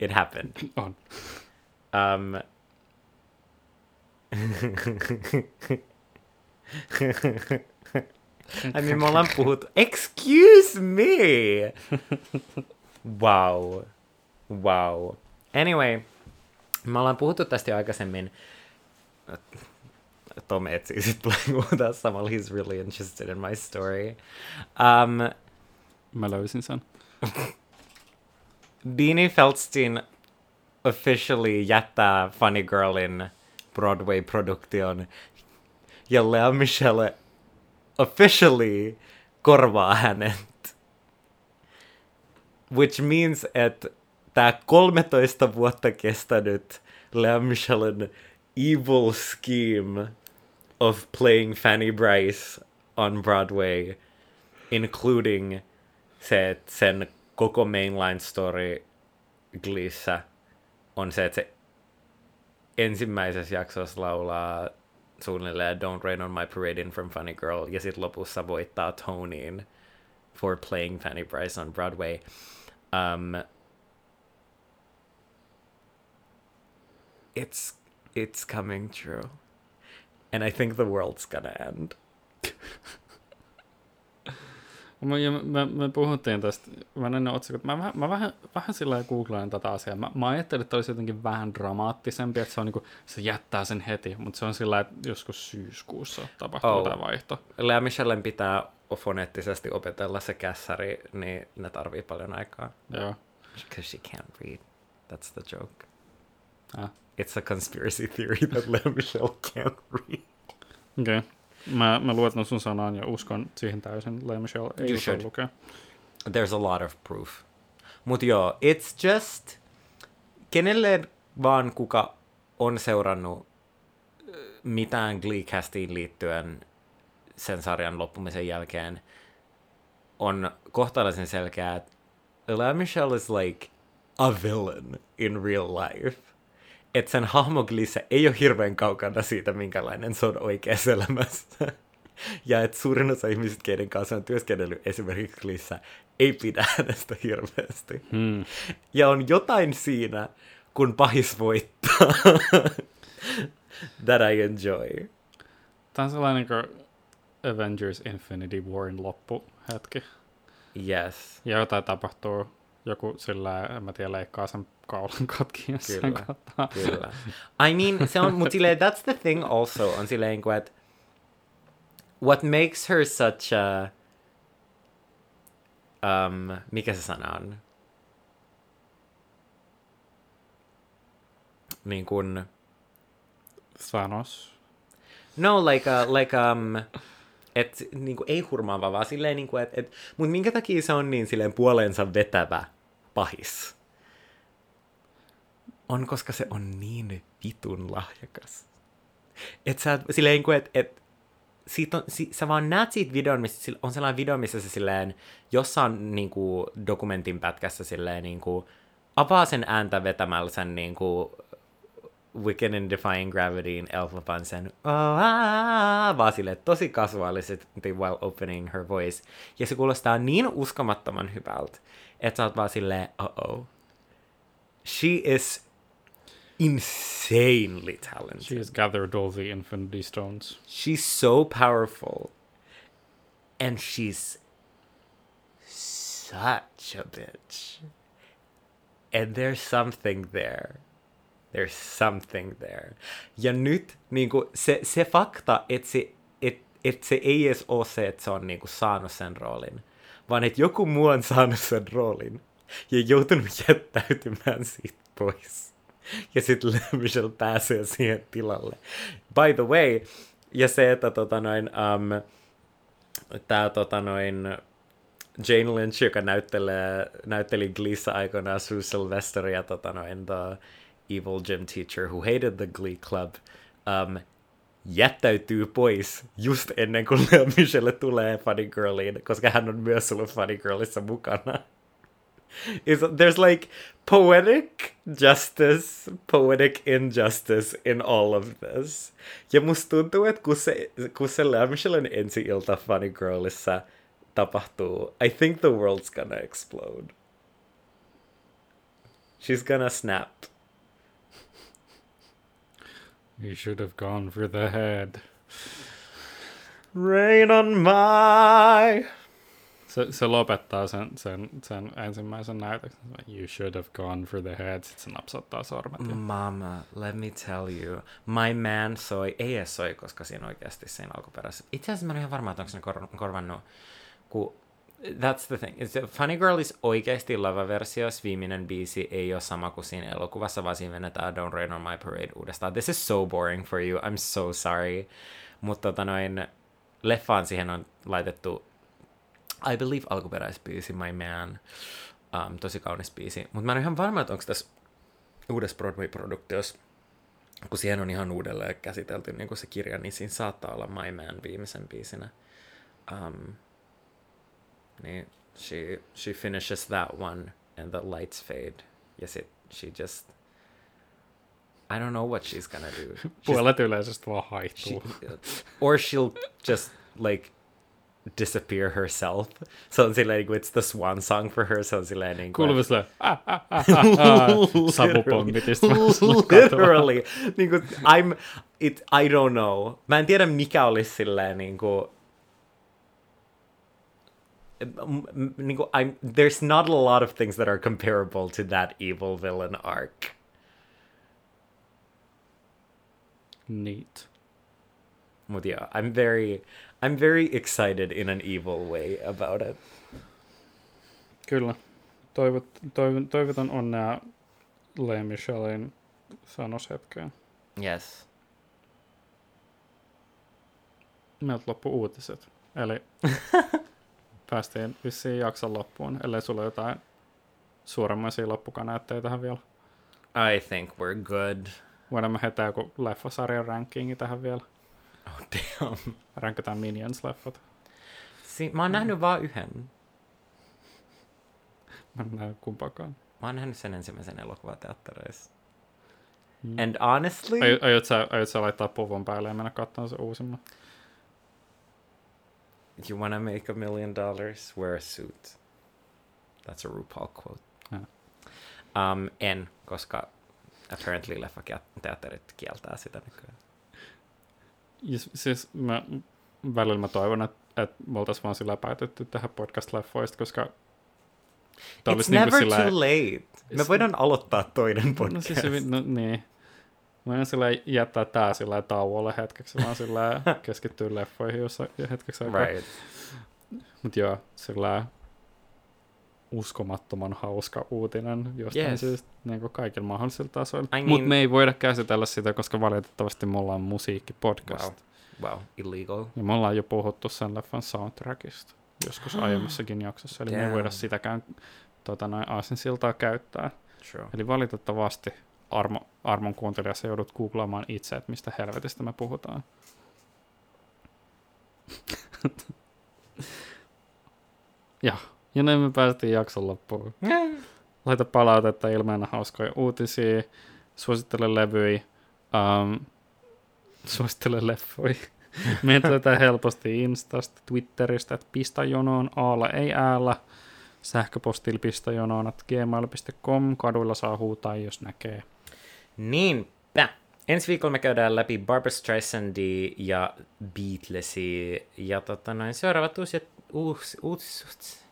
S1: It happened.
S2: On.
S1: Um, I mean, me ollaan. Excuse me! Wow. Wow. Anyway, me ollaan puhuttu tästä jo aikaisemmin. Tom etsii sitten tulee samalla. He's really interested in my story. Um,
S2: Mä löysin sen. [laughs]
S1: Beanie Feldstein officially jättää Funny Girlin Broadway-produktion ja Lea Michelle officially korvaa hänet. Which means, että tämä 13 vuotta kestänyt Lea Michellen evil scheme of playing Fanny Bryce on Broadway, including se, että sen koko mainline story Gleessä on se, että se ensimmäisessä jaksossa laulaa suunnilleen Don't Rain on My Parade in from Funny Girl, ja sitten lopussa voittaa Tonyin for playing Fanny Bryce on Broadway. Um, it's it's coming true. And I think the world's gonna end. [laughs]
S2: Mä, me, me, puhuttiin tästä, mä ne otsikot, mä, mä, mä vähän, vähän sillä googlaan tätä asiaa. Mä, mä ajattelin, että olisi jotenkin vähän dramaattisempi, että se, on niinku, se jättää sen heti, mutta se on sillä että joskus syyskuussa tapahtuu oh. tämä vaihto.
S1: Lea Michellen pitää foneettisesti opetella se kässäri, niin ne tarvii paljon aikaa.
S2: Joo.
S1: Because she can't read. That's the joke.
S2: Ah.
S1: It's a conspiracy theory that Lea Michelle can't read.
S2: Okei. Okay. Mä, mä luotan sun sanaan ja uskon siihen täysin. Lea Michelle ei osaa lukea.
S1: There's a lot of proof. Mut joo, it's just... Kenelle vaan kuka on seurannut äh, mitään Gleecastiin liittyen sen sarjan loppumisen jälkeen, on kohtalaisen selkeää, että Lea Michelle is like a villain in real life että sen hahmo Glissä ei ole hirveän kaukana siitä, minkälainen se on oikeassa elämässä. Ja että suurin osa ihmisistä, keiden kanssa on työskennellyt esimerkiksi Glissä, ei pidä hänestä hirveästi.
S2: Hmm.
S1: Ja on jotain siinä, kun pahis voittaa. That I enjoy.
S2: Tämä on sellainen kuin Avengers Infinity Warin loppuhetki.
S1: Yes.
S2: Ja jotain tapahtuu joku sillä, en mä tiedä, leikkaa sen kaulan katki jossain
S1: kyllä, Kyllä. [laughs] I mean, se on, mutta silleen, that's the thing also, on silleen, että what makes her such a, um, mikä se sana on? Niin kuin...
S2: Thanos.
S1: No, like, a, like um, et, niinku, ei hurmaava, vaan silleen, niinku, et, et, mutta minkä takia se on niin silleen puoleensa vetävä pahis? On, koska se on niin vitun lahjakas. Et sä, silleen, et, et, siitä on, si, sä vaan näet siitä videon, missä on sellainen video, missä se silleen, jossain niin kuin, dokumentin pätkässä silleen niin kuin, avaa sen ääntä vetämällä sen niin kuin, Wicked and Defying Gravityin Elphaba sen oh, ah, vaan sille tosi kasuaalisesti while opening her voice. Ja se kuulostaa niin uskomattoman hyvältä, että sä oot vaan silleen, oh She is insanely talented.
S2: She has gathered all the Infinity Stones.
S1: She's so powerful. And she's such a bitch. And there's something there. There's something there. Ja nyt niinku, se, se fakta, että se, et, et se ei edes ole se, että se on niinku saanut sen roolin, vaan että joku muu on saanut sen roolin ja joutunut [laughs] jättäytymään siitä pois. Ja sitten Michelle pääsee siihen tilalle. By the way, ja se, että tota noin, um, tää tota noin, Jane Lynch, joka näyttelee, näytteli Gleessa aikoinaan Sue Sylvester ja tota noin, the evil gym teacher who hated the Glee Club, um, jättäytyy pois just ennen kuin [laughs] Michelle tulee Funny Girliin, koska hän on myös ollut Funny Girlissa mukana. Is there's like poetic justice, poetic injustice in all of this. Ja musta tuntuu, että kun se, kun se Lea Michellen ensi-ilta Funny Girlissa tapahtuu, I think the world's gonna explode. She's gonna snap.
S2: You should have gone for the head.
S1: Rain on my...
S2: Se, se lopettaa sen, sen, sen ensimmäisen näytöksen. You should have gone for the head. Sitten se napsauttaa sormet.
S1: Mama, let me tell you. My man soi, ei edes soi, koska siinä oikeasti siinä alkuperäisessä. Itse asiassa mä en ihan varma, että onko se kor- korvannut, kun That's the thing. It's, Funny Girl is oikeasti lava-versios. Viimeinen biisi ei ole sama kuin siinä elokuvassa, vaan siinä venetään Don't Rain on My Parade uudestaan. This is so boring for you. I'm so sorry. Mutta tota noin, leffaan siihen on laitettu I believe alkuperäisbiisi My Man. Um, tosi kaunis biisi. Mutta mä en ole ihan varma, että onko tässä uudessa Broadway-produktiossa, kun siihen on ihan uudelleen käsitelty niin kuin se kirja, niin siinä saattaa olla My Man viimeisen biisinä. Um, niin she, she finishes that one and the lights fade. Ja sit she just... I don't know what she's gonna do. She's, [laughs]
S2: Puolet yleisöstä vaan
S1: she,
S2: haihtuu.
S1: or she'll just like disappear herself. Se on silleen, it's the swan song for her. Se on silleen niin kuin,
S2: Kuuluu silleen, ah, ah, ah, ah, ah. [laughs]
S1: Literally. [laughs] niin kuin, I'm, it, I don't know. Mä en tiedä, mikä olisi silleen niin kuin, niin kuin, I'm, there's not a lot of things that are comparable to that evil villain arc.
S2: Neat.
S1: But yeah, I'm very, I'm very excited in an evil way about it.
S2: Kyllä. Toivot, toivon, toivotan onnea Lea Michelin sanoshetkeen.
S1: Yes.
S2: Meiltä loppu uutiset. Eli [laughs] päästiin vissiin jakson loppuun, ellei sulla jotain suuremmaisia loppukaneetteja tähän vielä.
S1: I think we're good.
S2: Voidaan me heittää joku leffasarjan rankingi tähän vielä.
S1: Oh damn.
S2: Ränkätään Minions-leffat.
S1: Si- mä oon nähnyt vaan yhden.
S2: Mä en näe kumpaakaan.
S1: Mä oon nähnyt sen ensimmäisen elokuvateattereissa.
S2: Mm.
S1: And honestly,
S2: Ai- Aiot sä, aiot sä laittaa puvun päälle ja mennä katsomaan se uusimman?
S1: you wanna make a million dollars, wear a suit. That's a RuPaul quote.
S2: Ja.
S1: Um, en, koska apparently leffateatterit kieltää sitä nykyään.
S2: Siis mä, välillä mä toivon, että, että me oltaisiin vaan sillä päätetty tähän podcast-leffoista, koska
S1: It's
S2: olisi niinku
S1: never
S2: sillä-
S1: too late. Me
S2: It's-
S1: voidaan aloittaa toinen
S2: No
S1: podcast.
S2: siis hyvin, no niin. Mä en sillä jättää tää sillä tauolle hetkeksi, vaan sillä [laughs] keskittyy leffoihin jossa hetkeksi aikaa.
S1: right.
S2: Mut joo, sillä uskomattoman hauska uutinen jostain
S1: Yes.
S2: syystä niin kaikilla mahdollisilla tasoilla.
S1: I
S2: Mutta
S1: mean-
S2: me ei voida käsitellä sitä, koska valitettavasti me ollaan musiikkipodcast.
S1: Wow. Wow, illegal.
S2: Ja me ollaan jo puhuttu sen leffan soundtrackista joskus [gasps] aiemmassakin jaksossa, eli me ei
S1: Damn.
S2: voida sitäkään tota, noin aasinsiltaa käyttää.
S1: True.
S2: Eli valitettavasti Armo, Armon kuuntelijassa joudut googlaamaan itse, että mistä helvetistä me puhutaan. [laughs] ja, ja näin me päästiin jakson loppuun. Laita palautetta ilmeenä hauskoja uutisia, suosittele levyjä, um, suosittele leffoja. [laughs] Meitä löytää helposti Instasta, Twitteristä, että pistajonoon aalla ei äällä. Sähköpostilla pistajonoon, että gmail.com. Kaduilla saa huutaa, jos näkee.
S1: Niinpä. Ensi viikolla me käydään läpi Barbara Streisandia ja Beatlesia. Ja tota noin, seuraavat uusiset, uus, uutiset, uus,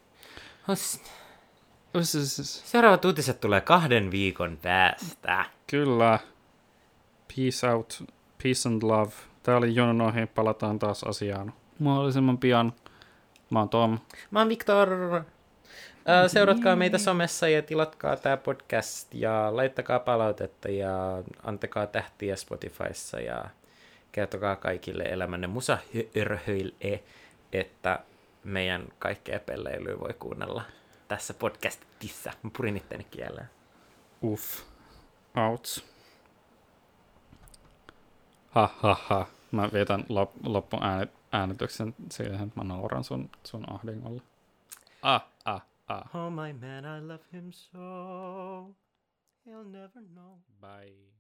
S1: seuraavat uutiset tulee kahden viikon päästä.
S2: Kyllä. Peace out, peace and love. Tää oli Jonon ohi, palataan taas asiaan mahdollisimman pian. Mä oon Tom.
S1: Mä oon Viktor. Seuratkaa meitä somessa ja tilatkaa tämä podcast ja laittakaa palautetta ja antakaa tähtiä Spotifyssa ja kertokaa kaikille elämänne musahörhöille, että meidän kaikkea pelleilyä voi kuunnella tässä podcastissa. Mä purin itteni kieleen.
S2: Uff. Outs. Ha ha ha. Mä vietän lop- loppuäänityksen siihen, että mä nauran sun, sun ahdingolle. Ah, ah, ah.
S1: Oh my man, I love him so. He'll never know.
S2: Bye.